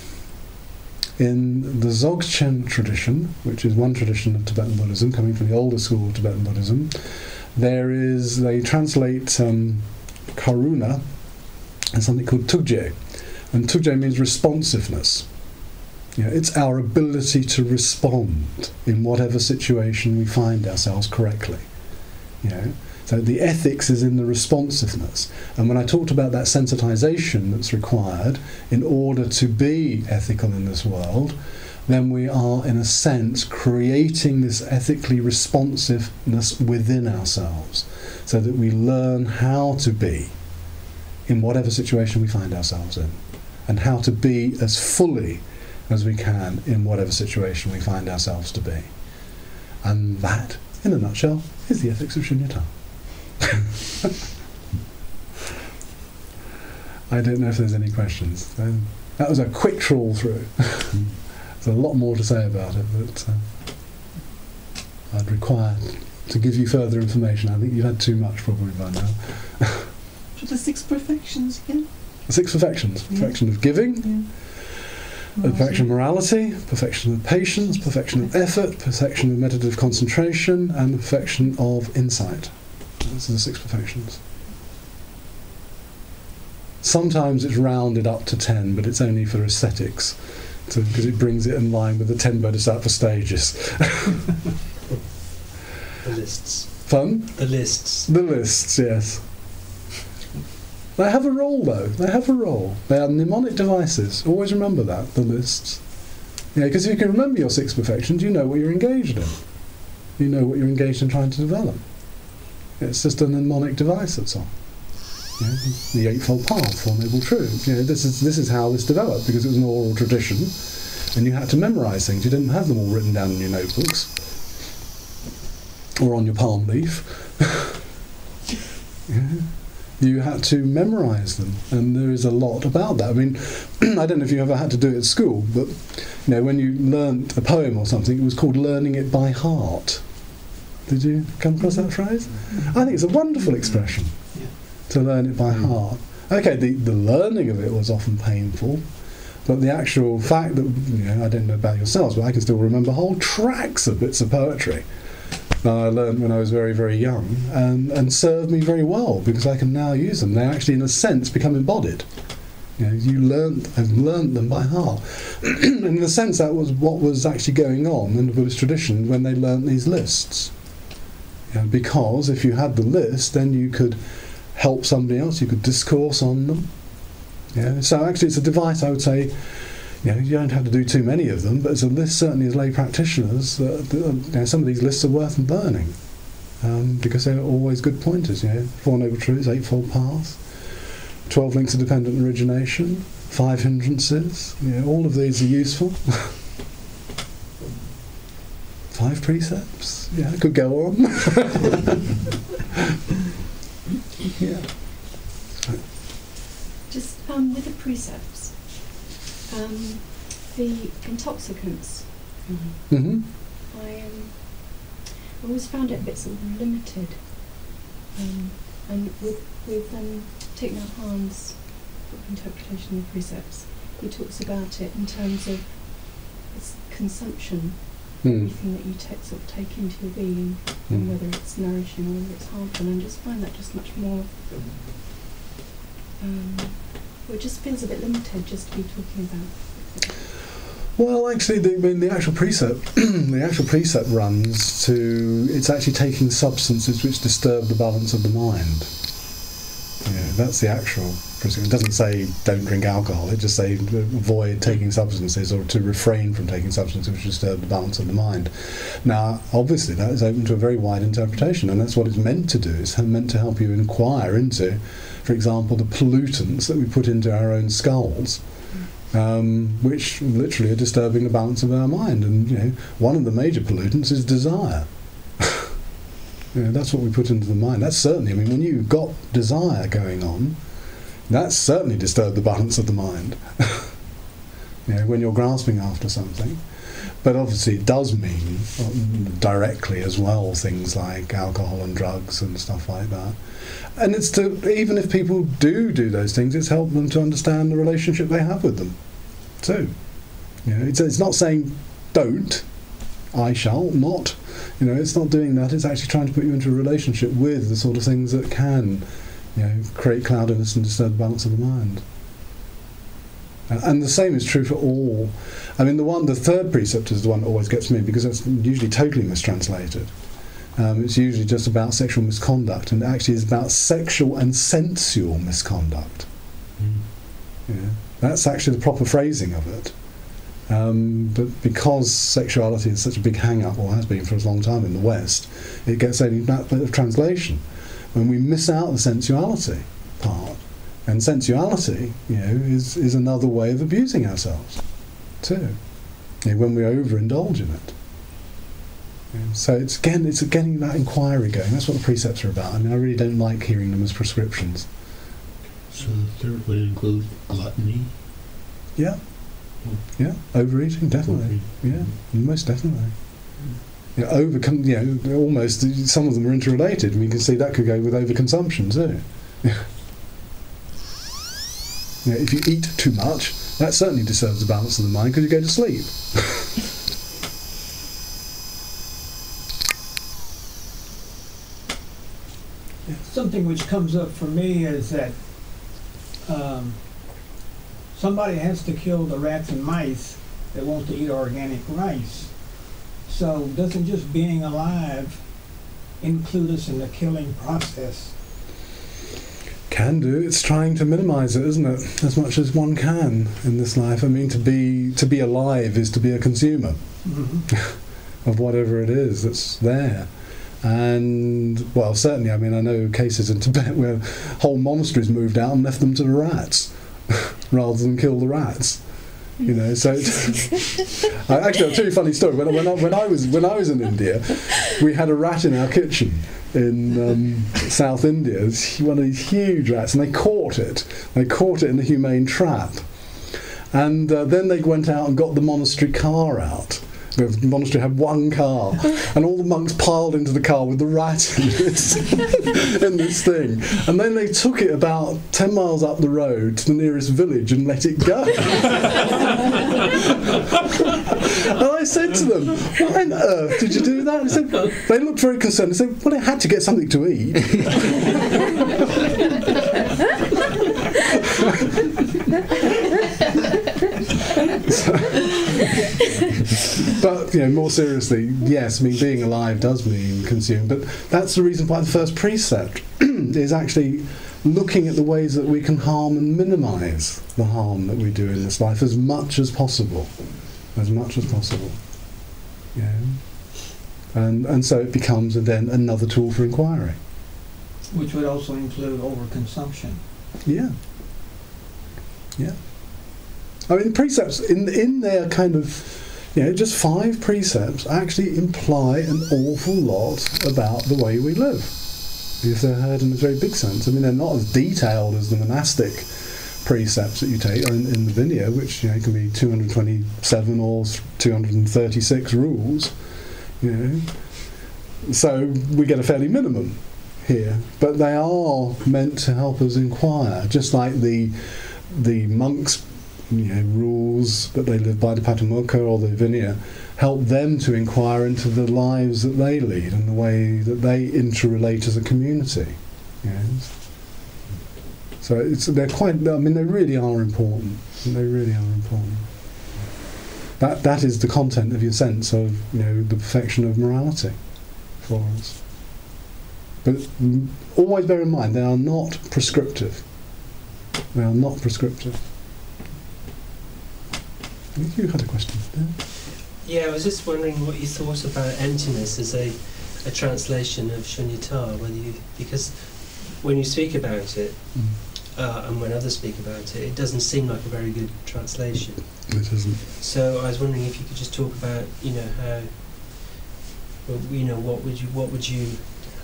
A: In the Dzogchen tradition, which is one tradition of Tibetan Buddhism, coming from the older school of Tibetan Buddhism, there is, they translate um, karuna as something called tugje. And tugje means responsiveness. You know, it's our ability to respond in whatever situation we find ourselves correctly. You know? So the ethics is in the responsiveness. And when I talked about that sensitization that's required in order to be ethical in this world, then we are, in a sense, creating this ethically responsiveness within ourselves so that we learn how to be in whatever situation we find ourselves in and how to be as fully as we can in whatever situation we find ourselves to be. And that, in a nutshell, is the ethics of shunyata. I don't know if there's any questions. Um, that was a quick trawl through. There's a lot more to say about it, but. Uh, I'd require to give you further information. I think you've had too much probably by now.
B: So the six perfections again?
A: Six perfections:
B: Yeah.
A: perfection of giving,
B: Yeah.
A: perfection of morality, perfection of patience, perfection of effort, perfection of meditative concentration, and perfection of insight. Those are the six perfections. Sometimes it's rounded up to ten, but it's only for aesthetics, because it brings it in line with the ten bodhisattva stages.
C: The lists.
A: Fun?
C: The lists.
A: The lists, yes. They have a role, though. They have a role. They are mnemonic devices. Always remember that, the lists. Yeah, because if you can remember your six perfections, you know what you're engaged in. You know what you're engaged in trying to develop. It's just a mnemonic device, that's all. Know, the Eightfold Path, Four Noble Truths. You know, this is, this is how this developed, because it was an oral tradition, and you had to memorize things. You didn't have them all written down in your notebooks or on your palm leaf. Yeah. You had to memorize them, and there is a lot about that. I mean, I don't know if you ever had to do it at school, but you know, when you learnt a poem or something, it was called learning it by heart. Did you come across that phrase? I think it's a wonderful expression. To learn it by
C: Mm.
A: heart. Okay, the, the learning of it was often painful, but the actual fact that, you know, I don't know about yourselves, but I can still remember whole tracks of bits of poetry that I learned when I was very, very young and, and served me very well because I can now use them. They actually, in a sense, become embodied. You know, you learnt have learnt them by heart. and in a sense, that was what was actually going on in the Buddhist tradition when they learnt these lists. You know, because if you had the list, then you could help somebody else, you could discourse on them. Yeah, so actually, it's a device. I would say, you know, you don't have to do too many of them, but as a list, certainly as lay practitioners, uh, you know, some of these lists are worth learning um, because they're always good pointers. You know, Four Noble Truths, Eightfold Path, Twelve Links of Dependent Origination, Five Hindrances. You know, all of these are useful. Five precepts. Yeah, could go on. yeah.
D: Just um, with the precepts, um, the intoxicants,
A: hmm
D: I um, always found it a bit sort of limited. Um, and with with um, Thich Nhat Hanh's interpretation of the precepts, he talks about it in terms of its consumption. Everything that you take, sort of take into your being, and
A: Mm.
D: whether it's nourishing or whether it's harmful, and I just find that just much more. Um, well, it just feels a bit limited just to be talking about.
A: Well, actually, the, I mean, the actual precept, the actual precept runs to it's actually taking substances which disturb the balance of the mind. Yeah, that's the actual. It doesn't say don't drink alcohol. It just says avoid taking substances or to refrain from taking substances which disturb the balance of the mind. Now, obviously, that is open to a very wide interpretation, and that's what it's meant to do. It's meant to help you inquire into, for example, the pollutants that we put into our own skulls um, which literally are disturbing the balance of our mind. And you know, one of the major pollutants is desire. you know, that's what we put into the mind. That's certainly. I mean, when you've got desire going on, that's certainly disturbed the balance of the mind. you know, when you're grasping after something. But obviously, it does mean um, directly as well things like alcohol and drugs and stuff like that. And it's to even if people do do those things, it's helped them to understand the relationship they have with them, too. You know, it's, it's not saying don't, I shall not. You know, it's not doing that. It's actually trying to put you into a relationship with the sort of things that can, you know, create cloudiness and disturb the balance of the mind. And the same is true for all. I mean, the one, the third precept is the one that always gets me because it's usually totally mistranslated. Um, it's usually just about sexual misconduct, and actually it's about sexual and sensual misconduct. Yeah. That's actually the proper phrasing of it. Um, but because sexuality is such a big hang-up, or has been for a long time in the West, it gets only that bit of translation. When we miss out the sensuality part, and sensuality, you know, is, is another way of abusing ourselves, too. You know, when we overindulge in it. So it's again, it's getting that inquiry going. That's what the precepts are about. I mean, I really don't like hearing them as prescriptions.
E: So the third would include gluttony.
A: Yeah, hmm. yeah, overeating, definitely.
E: Overeating.
A: Yeah, most definitely. You know, overcome, you know, almost some of them are interrelated. We can see that could go with overconsumption too. You know, if you eat too much, that certainly disturbs the balance of the mind because you go to sleep.
C: Something which comes up for me is that um, somebody has to kill the rats and mice that want to eat organic rice. So doesn't just being alive include us in the killing process?
A: Can do. It's trying to minimise it, isn't it? As much as one can in this life. I mean, to be to be alive is to be a consumer mm-hmm. of whatever it is that's there. And well, certainly, I mean, I know cases in Tibet where whole monasteries moved out and left them to the rats rather than kill the rats. You know, so actually, I'll tell you a funny story. When, I- when, I, when I was when I was in India, we had a rat in our kitchen in um, South India. It's one of these huge rats, and they caught it. They caught it in a humane trap, and uh, then they went out and got the monastery car out. The monastery had one car, and all the monks piled into the car with the rat in this, in this thing. And then they took it about 10 miles up the road to the nearest village and let it go. and I said to them, Why on earth did you do that? They, said, they looked very concerned. They said, Well, it had to get something to eat. but you know, more seriously, yes, I mean being alive does mean consume, but that's the reason why the first precept is actually looking at the ways that we can harm and minimise the harm that we do in this life as much as possible, as much as possible. Yeah, and and so it becomes then another tool for inquiry.
C: Which would also include overconsumption.
A: Yeah. Yeah. I mean, the precepts in in their kind of, you know, just five precepts actually imply an awful lot about the way we live. If they're heard in a very big sense. I mean, they're not as detailed as the monastic precepts that you take in, in the Vinaya, which you know can be 227 or 236 rules. You know, so we get a fairly minimum here, but they are meant to help us inquire, just like the the monks' you know, rules that they live by, the Patimokkha or the Vinaya, help them to inquire into the lives that they lead and the way that they interrelate as a community. So it's, they're quite. I mean, they really are important. They really are important. That that is the content of your sense of you know the perfection of morality for us. But always bear in mind they are not prescriptive. They are not prescriptive. I think You had a question. Yeah?
F: Yeah, I was just wondering what you thought about emptiness as a, a translation of shunyata, whether you because when you speak about it uh, and when others speak about it, it doesn't seem like a very good translation.
A: It isn't.
F: So I was wondering if you could just talk about you know how well, you know what would you what would you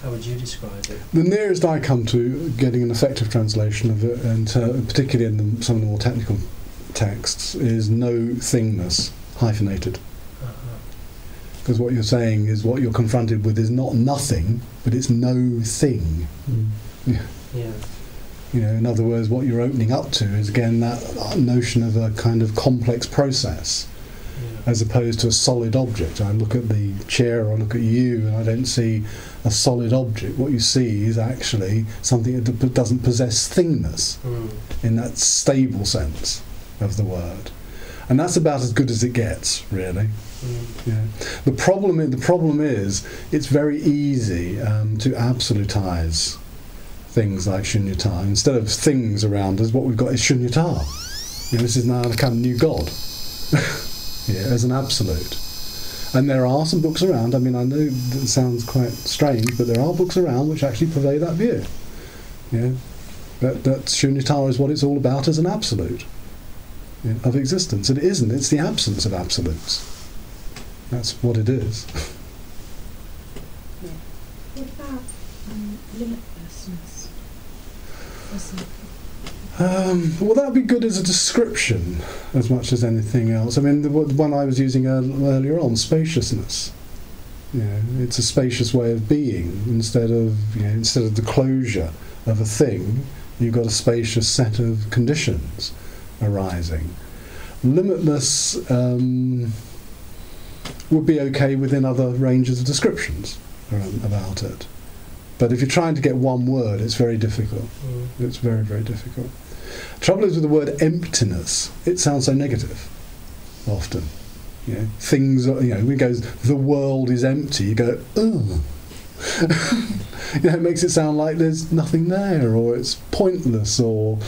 F: how would you describe it?
A: The nearest I come to getting an effective translation of it, and uh, particularly in the, some of the more technical texts, is no thingness hyphenated.
F: Uh-huh.
A: Because what you're saying is what you're confronted with is not nothing, but it's no thing.
F: Yeah.
A: You know, in other words, what you're opening up to is again that notion of a kind of complex process,
F: Yeah.
A: as opposed to a solid object. I look at the chair or I look at you, and I don't see a solid object. What you see is actually something that doesn't possess thingness
F: Mm.
A: in that stable sense of the word, and that's about as good as it gets, really.
F: Mm.
A: Yeah. The problem, the problem is, it's very easy um, to absolutize things like shunyata. Instead of things around us, what we've got is shunyata. You know, this is now a kind of new god. yeah, as an absolute. And there are some books around. I mean, I know that it sounds quite strange, but there are books around which actually purvey that view. Yeah, that that shunyata is what it's all about as an absolute of existence. It isn't. It's the absence of absolutes. That's what it is.
D: What about um, limitlessness?
A: Um, well, that'd be good as a description as much as anything else. I mean, the one one I was using ear- earlier on, spaciousness. You know, it's a spacious way of being instead of you know instead of the closure of a thing. You've got a spacious set of conditions arising. Limitless um, would be okay within other ranges of descriptions about it. But if you're trying to get one word, it's very difficult.
F: Mm.
A: It's very, very difficult. Trouble is with the word emptiness, it sounds so negative often. You know, things are, you know, when it goes, the world is empty, you go, ugh. you know, it makes it sound like there's nothing there, or it's pointless, or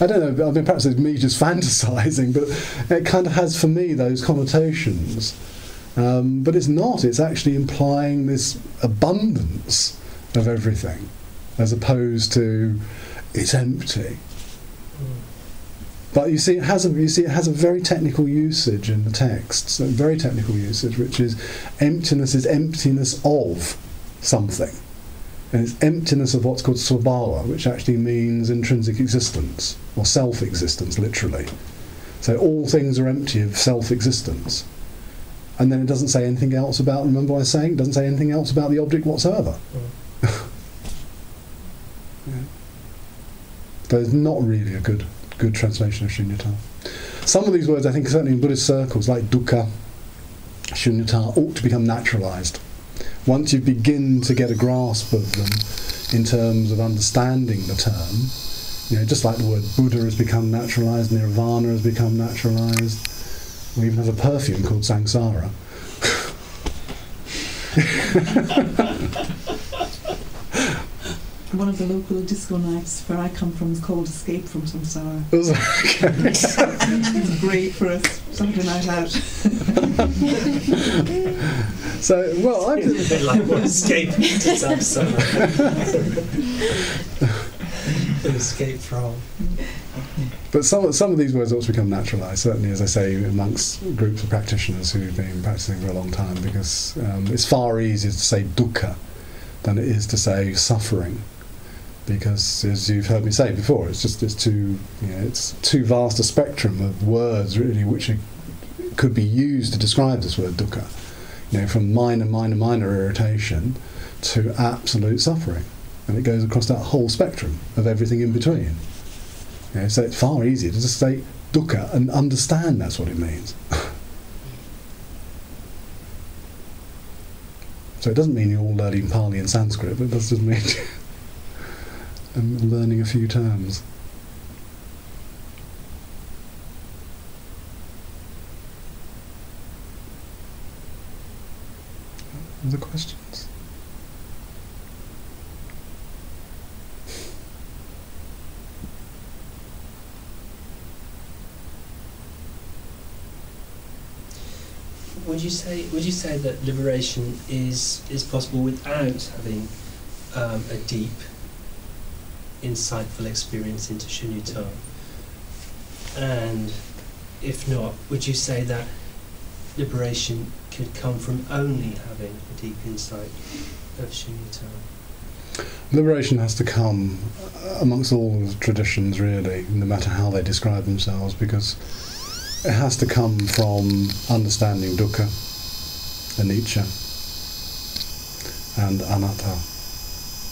A: I don't know. I mean, perhaps it's me just fantasizing, but it kind of has for me those connotations. Um, but it's not. It's actually implying this abundance of everything, as opposed to it's empty. But you see, it has a you see it has a very technical usage in the text. So very technical usage, which is emptiness is emptiness of something, and it's emptiness of what's called swabhava, which actually means intrinsic existence or self-existence, literally. So all things are empty of self-existence, and then it doesn't say anything else about. Remember, what I was saying it doesn't say anything else about the object whatsoever. Mm. Yeah. So it's not really a good good translation of shunyata. Some of these words, I think, certainly in Buddhist circles, like dukkha, shunyata, ought to become naturalized. Once you begin to get a grasp of them in terms of understanding the term, you know, just like the word Buddha has become naturalized, nirvana has become naturalized, we even have a perfume called samsara.
B: One of the local disco nights where I come from is called Escape from Samsara.
A: Okay.
B: It's great for a Saturday night out.
A: so, well, I
F: It's a bit like what escape to Samsara. escape from.
A: But some some of these words ought to become naturalised. Certainly, as I say, amongst groups of practitioners who've been practicing for a long time, because um, it's far easier to say dukkha than it is to say suffering. Because, as you've heard me say before, it's just it's too you know, it's too vast a spectrum of words really which are, could be used to describe this word dukkha. You know, from minor, minor, minor irritation to absolute suffering, and it goes across that whole spectrum of everything in between. You know, so it's far easier to just say dukkha and understand that's what it means. so it doesn't mean you're all learning Pali and Sanskrit, but it does just mean um, learning a few terms. Other questions?
F: Would you say would you say that liberation is is possible without having um, a deep, insightful experience into shunyata? And if not, would you say that liberation could come from only having a deep insight of shunyata?
A: Liberation has to come amongst all traditions, really, no matter how they describe themselves, because it has to come from understanding dukkha, anicca, and anatta.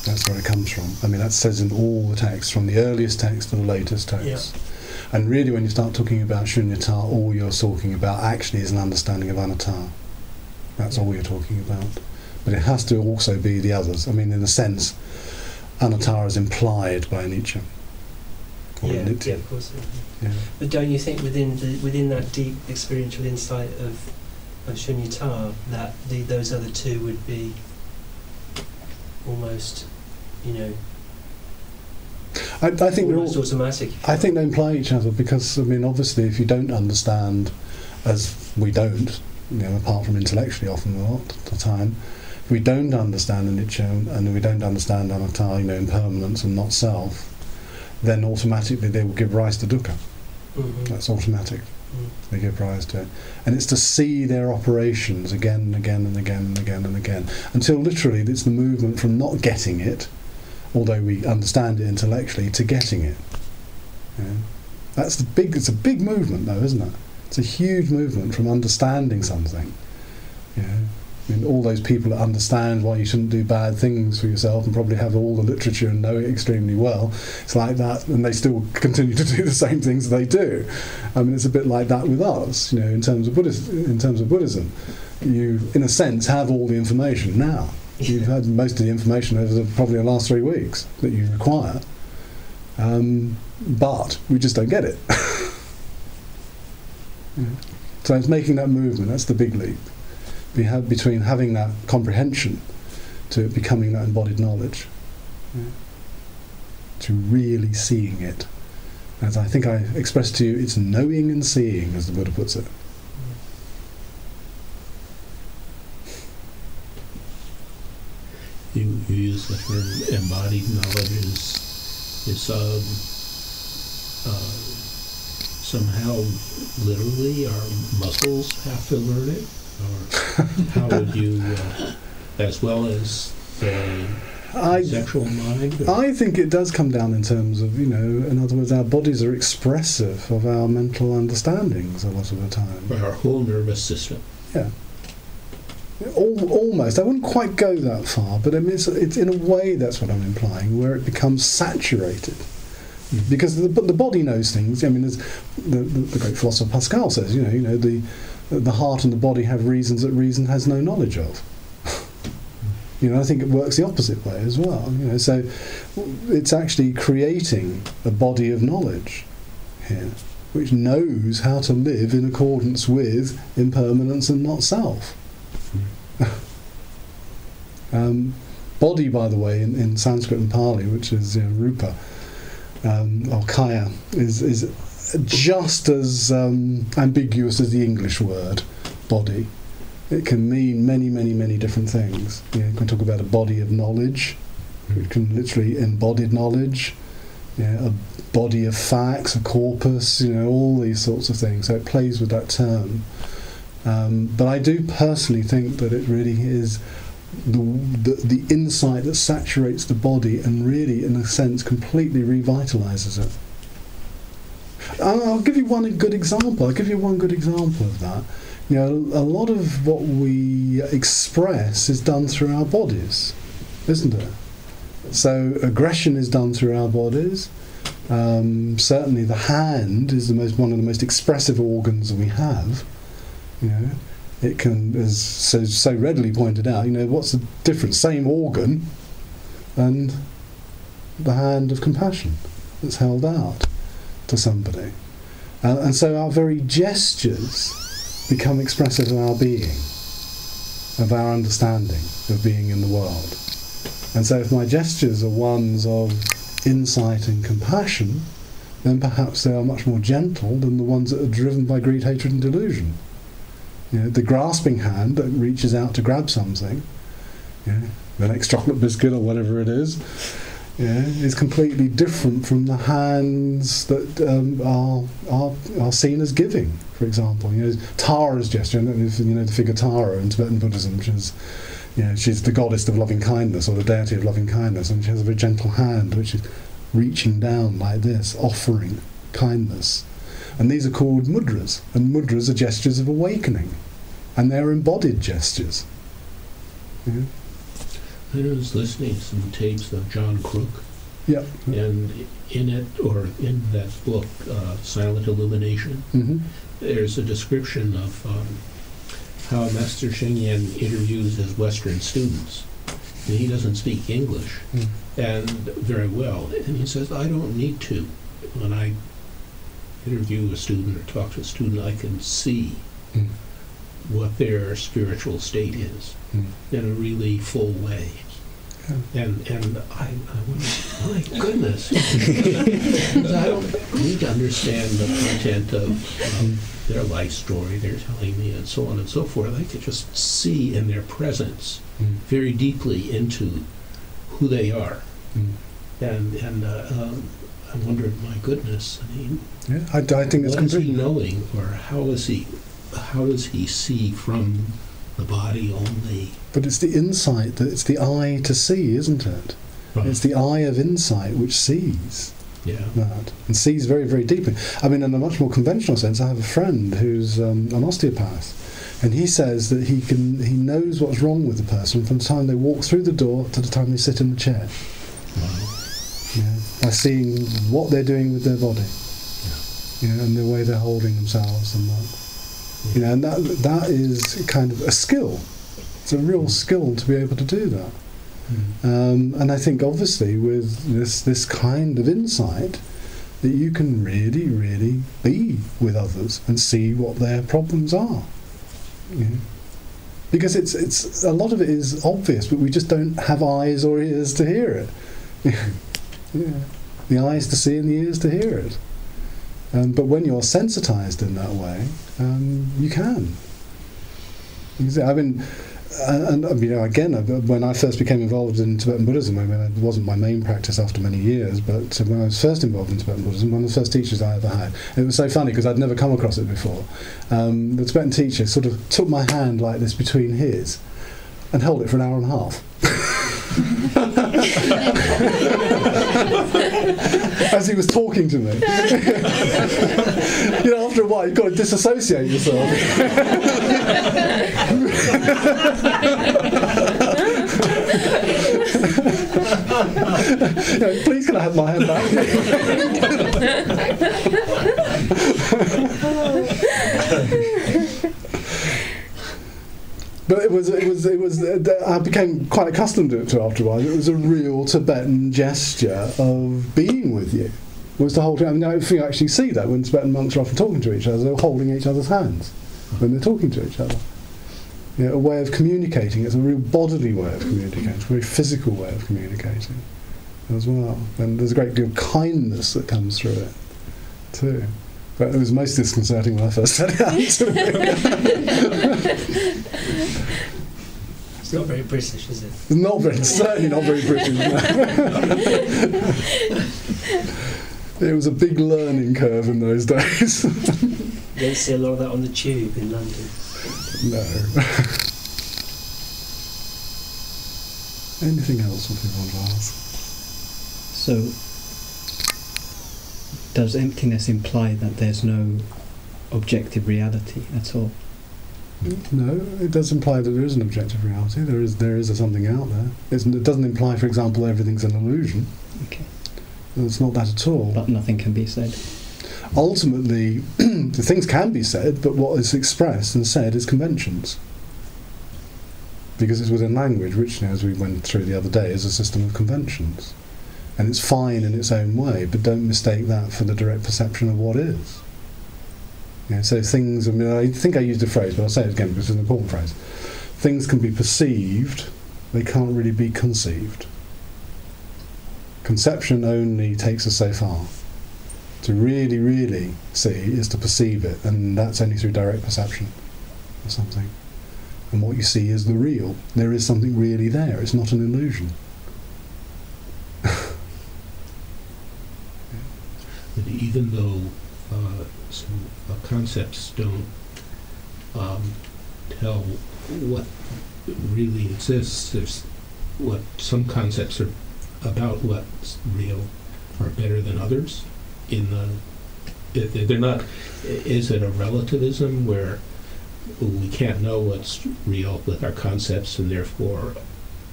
A: That's where it comes from. I mean, that says in all the texts, from the earliest text to the latest text. And really, when you start talking about shunyata, all you're talking about actually is an understanding of anatta. That's all you're talking about. But it has to also be the others. I mean, in a sense, anatta is implied by. Or
F: Yeah, yeah, of course.
A: Yeah.
F: But don't you think within the within that deep experiential insight of of shunyata that the, those other two would be almost, you know,
A: I, I think they're all,
F: automatic?
A: I think they imply each other because I mean, obviously, if you don't understand, as we don't, you know, apart from intellectually, often a lot of the time, if we don't understand anicca and we don't understand anatta, you know, impermanence and not self, then automatically they will give rise to dukkha.
F: Mhm.
A: That's automatic.
F: Mm.
A: They give rise to it, and it's to see their operations again and again and again and again and again until literally it's the movement from not getting it, although we understand it intellectually, to getting it. Yeah. That's the big. It's a big movement, though, isn't it? It's a huge movement from understanding something, know, I mean, all those people that understand why you shouldn't do bad things for yourself and probably have all the literature and know it extremely well. It's like that, and they still continue to do the same things they do. I mean, it's a bit like that with us, you know, in terms of Buddhist, in terms of Buddhism. You, in a sense, have all the information now. You've had most of the information over the, probably the last three weeks that you require, um, but we just don't get it. Yeah. So it's making that movement. That's the big leap be have, between having that comprehension to becoming that embodied knowledge, yeah. to really seeing it. As I think I expressed to you, it's knowing and seeing, as the Buddha puts it.
E: You, you use the term embodied knowledge is, is um, uh, somehow literally our muscles have to learn it? Or how would you, uh, as well as the
A: I,
E: sexual mind? or-
A: I think it does come down in terms of, you know, in other words, our bodies are expressive of our mental understandings a lot of the time.
E: our whole nervous system.
A: Al- almost. I wouldn't quite go that far, but I mean, it's, it's in a way that's what I'm implying, where it becomes saturated. Because the, the body knows things. I mean, the, the, the great philosopher Pascal says, you know, you know, the the heart and the body have reasons that reason has no knowledge of. you know, I think it works the opposite way as well. You know, so it's actually creating a body of knowledge here, which knows how to live in accordance with impermanence and not self. Um, body, by the way, in, in Sanskrit and Pali, which is you know, rupa um, or kaya, is, is just as um, ambiguous as the English word body. It can mean many, many, many different things. You, know, you can talk about a body of knowledge, it can literally embodied knowledge, you know, a body of facts, a corpus, you know, all these sorts of things. So it plays with that term. Um, but I do personally think that it really is the, the the insight that saturates the body and really, in a sense, completely revitalizes it. I'll give you one good example. I'll give you one good example of that. You know, a lot of what we express is done through our bodies, isn't it? So aggression is done through our bodies. Um, certainly, the hand is the most one of the most expressive organs we have. You know, it can, as so so readily pointed out. You know, what's the difference? Same organ, and the hand of compassion that's held out to somebody, uh, and so our very gestures become expressive of our being, of our understanding of being in the world. And so, if my gestures are ones of insight and compassion, then perhaps they are much more gentle than the ones that are driven by greed, hatred, and delusion. You know, the grasping hand that reaches out to grab something, you know, the next chocolate biscuit or whatever it is, is completely different from the hands that um, are, are are seen as giving. For example, you know, Tara's gesture. You know the figure Tara in Tibetan Buddhism, which is you know, she's the goddess of loving kindness or the deity of loving kindness, and she has a very gentle hand which is reaching down like this, offering kindness. And these are called mudras, and mudras are gestures of awakening, and they're embodied gestures. Yeah.
E: I was listening to some tapes of John Crook,
A: Yep.
E: and in it, or in that book, uh, Silent Illumination,
A: hmm
E: there's a description of um, how Master Sheng Yen interviews his Western students. And he doesn't speak English
A: Mm.
E: and very well, and he says, I don't need to. When I interview a student or talk to a student, I can see
A: Mm.
E: what their spiritual state is
A: Mm.
E: in a really full way. And and I, I wonder, my goodness, I don't need to understand the content of um, their life story they're telling me and so on and so forth. I could just see in their presence
A: Mm.
E: very deeply into who they are.
A: Mm.
E: And and uh, um, I wondered, my goodness, I mean,
A: Yeah, I, I think it's
E: what is he
A: completely.
E: knowing, or how is he, how does he see from the body only?
A: But it's the insight that it's the eye to see, isn't it? It's the eye of insight which sees
E: yeah.
A: that and sees very, very deeply. I mean, in a much more conventional sense, I have a friend who's um, an osteopath And he says that he can he knows what's wrong with the person from the time they walk through the door to the time they sit in the chair. Know, by seeing what they're doing with their body. You know, and the way they're holding themselves and that. You know, and that that is kind of a skill. It's a real skill to be able to do that. Um, and I think obviously with this this kind of insight that you can really, really be with others and see what their problems are. You know? Because it's it's a lot of it is obvious, but we just don't have eyes or ears to hear it. yeah. The eyes to see and the ears to hear it. Um, but when you're sensitized in that way, um, you can. You see, I mean, and, and you know, again, uh, when I first became involved in Tibetan Buddhism, I mean, it wasn't my main practice after many years, but when I was first involved in Tibetan Buddhism, one of the first teachers I ever had, it was so funny because I'd never come across it before. Um, the Tibetan teacher sort of took my hand like this between his and held it for an hour and a half. As he was talking to me. you know, after a while, you've got to disassociate yourself. You know, Please, can I have my hand back? But it was, it was, it was. Uh, I became quite accustomed to it after a while. It was a real Tibetan gesture of being with you. It was the whole time. I, mean, I actually see that when Tibetan monks are often talking to each other, they're holding each other's hands when they're talking to each other. You know, a way of communicating. It's a real bodily way of communicating. A very physical way of communicating as well. And there's a great deal of kindness that comes through it too. But it was most disconcerting when I first said it out
F: It's not very British, is it?
A: It's not very, certainly not very British. no. it was a big learning curve in those days.
F: You don't see a lot of that on the tube in London.
A: no. Anything else what you want to ask?
G: So, does emptiness imply that there's no objective reality at all?
A: No, it does imply that there is an objective reality. There is there is a something out there. It's, it doesn't imply, for example, everything's an illusion.
G: Okay.
A: It's not that at all.
G: But nothing can be said.
A: Ultimately, the things can be said, but what is expressed and said is conventions. Because it's within language, which, as we went through the other day, is a system of conventions. And it's fine in its own way, but don't mistake that for the direct perception of what is. You know, so things, I mean, I think I used a phrase, but I'll say it again because it's an important phrase. Things can be perceived, they can't really be conceived. Conception only takes us so far. To really, really see is to perceive it, and that's only through direct perception or something. And what you see is the real. There is something really there, it's not an illusion.
E: But even though uh, some uh, concepts don't um, tell what really exists, there's what some concepts are about what's real are better than others. In the they're not. Is it a relativism where we can't know what's real with our concepts, and therefore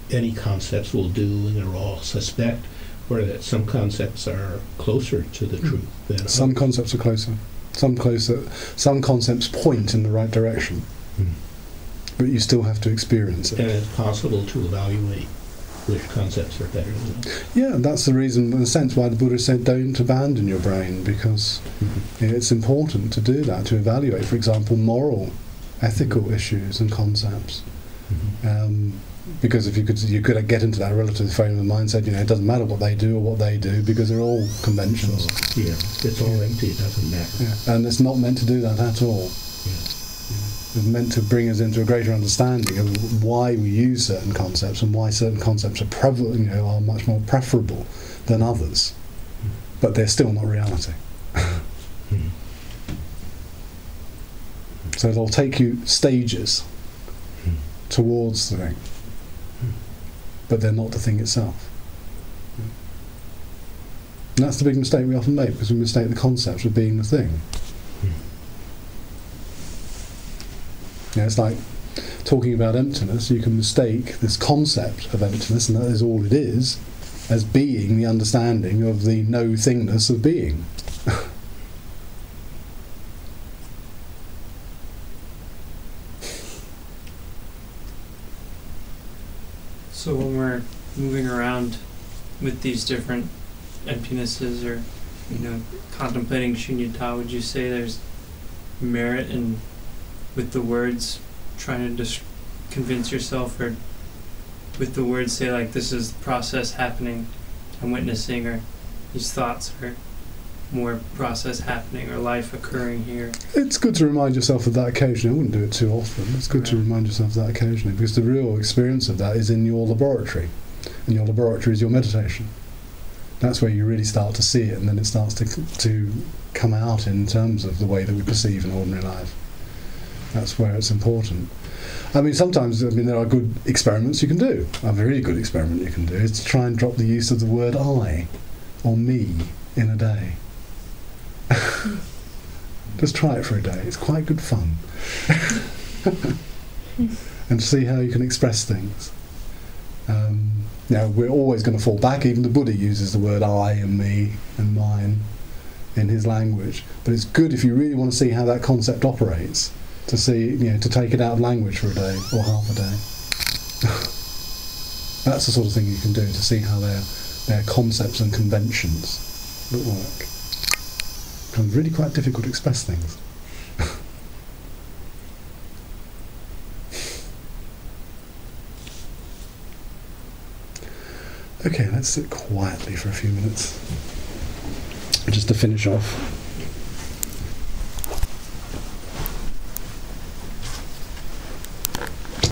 E: any concepts will do, and they're all suspect? Or that some concepts are closer to the truth than
A: Some
E: others?
A: concepts are closer. Some closer. Some concepts point in the right direction,
E: Hmm.
A: but you still have to experience it.
E: And it's possible to evaluate which concepts are better than others.
A: Yeah, that's the reason, in a sense, why the Buddha said, "Don't abandon your brain," because it's important to do that to evaluate, for example, moral, ethical issues and concepts. Um, because if you could, you could get into that relative frame of mindset. You know, it doesn't matter what they do or what they do because they're all conventions.
E: So, yeah, it's all empty, it doesn't matter.
A: Yeah, and it's not meant to do that at all. It's meant to bring us into a greater understanding of why we use certain concepts and why certain concepts are prevalent, you know, are much more preferable than others. But they're still not reality.
E: Hmm.
A: So they'll take you stages
E: Hmm.
A: towards the thing, but they're not the thing itself. And that's the big mistake we often make because we mistake the concept of being the thing. Hmm. You know, it's like talking about emptiness. You can mistake this concept of emptiness, and that is all it is, as being the understanding of the no thingness of being.
H: So when we're moving around with these different emptinesses or, you know, contemplating shunyata, would you say there's merit in with the words trying to just convince yourself or with the words say like this is the process happening I'm witnessing or these thoughts are more process happening or life occurring here.
A: It's good to remind yourself of that occasionally. I wouldn't do it too often. It's good to remind yourself of that occasionally because the real experience of that is in your laboratory. And your laboratory is your meditation. That's where you really start to see it, and then it starts to, to come out in terms of the way that we perceive in ordinary life. That's where it's important. I mean, sometimes I mean there are good experiments you can do. A very good experiment you can do is to try and drop the use of the word "I" or "me" in a day. Just try it for a day. It's quite good fun. and see how you can express things. Um, now, we're always going to fall back. Even the Buddha uses the word I and me and mine in his language. But it's good if you really want to see how that concept operates, to see, you know, to take it out of language for a day or half a day. That's the sort of thing you can do to see how their, their concepts and conventions look like. It's really quite difficult to express things. Okay, let's sit quietly for a few minutes. Just to finish off.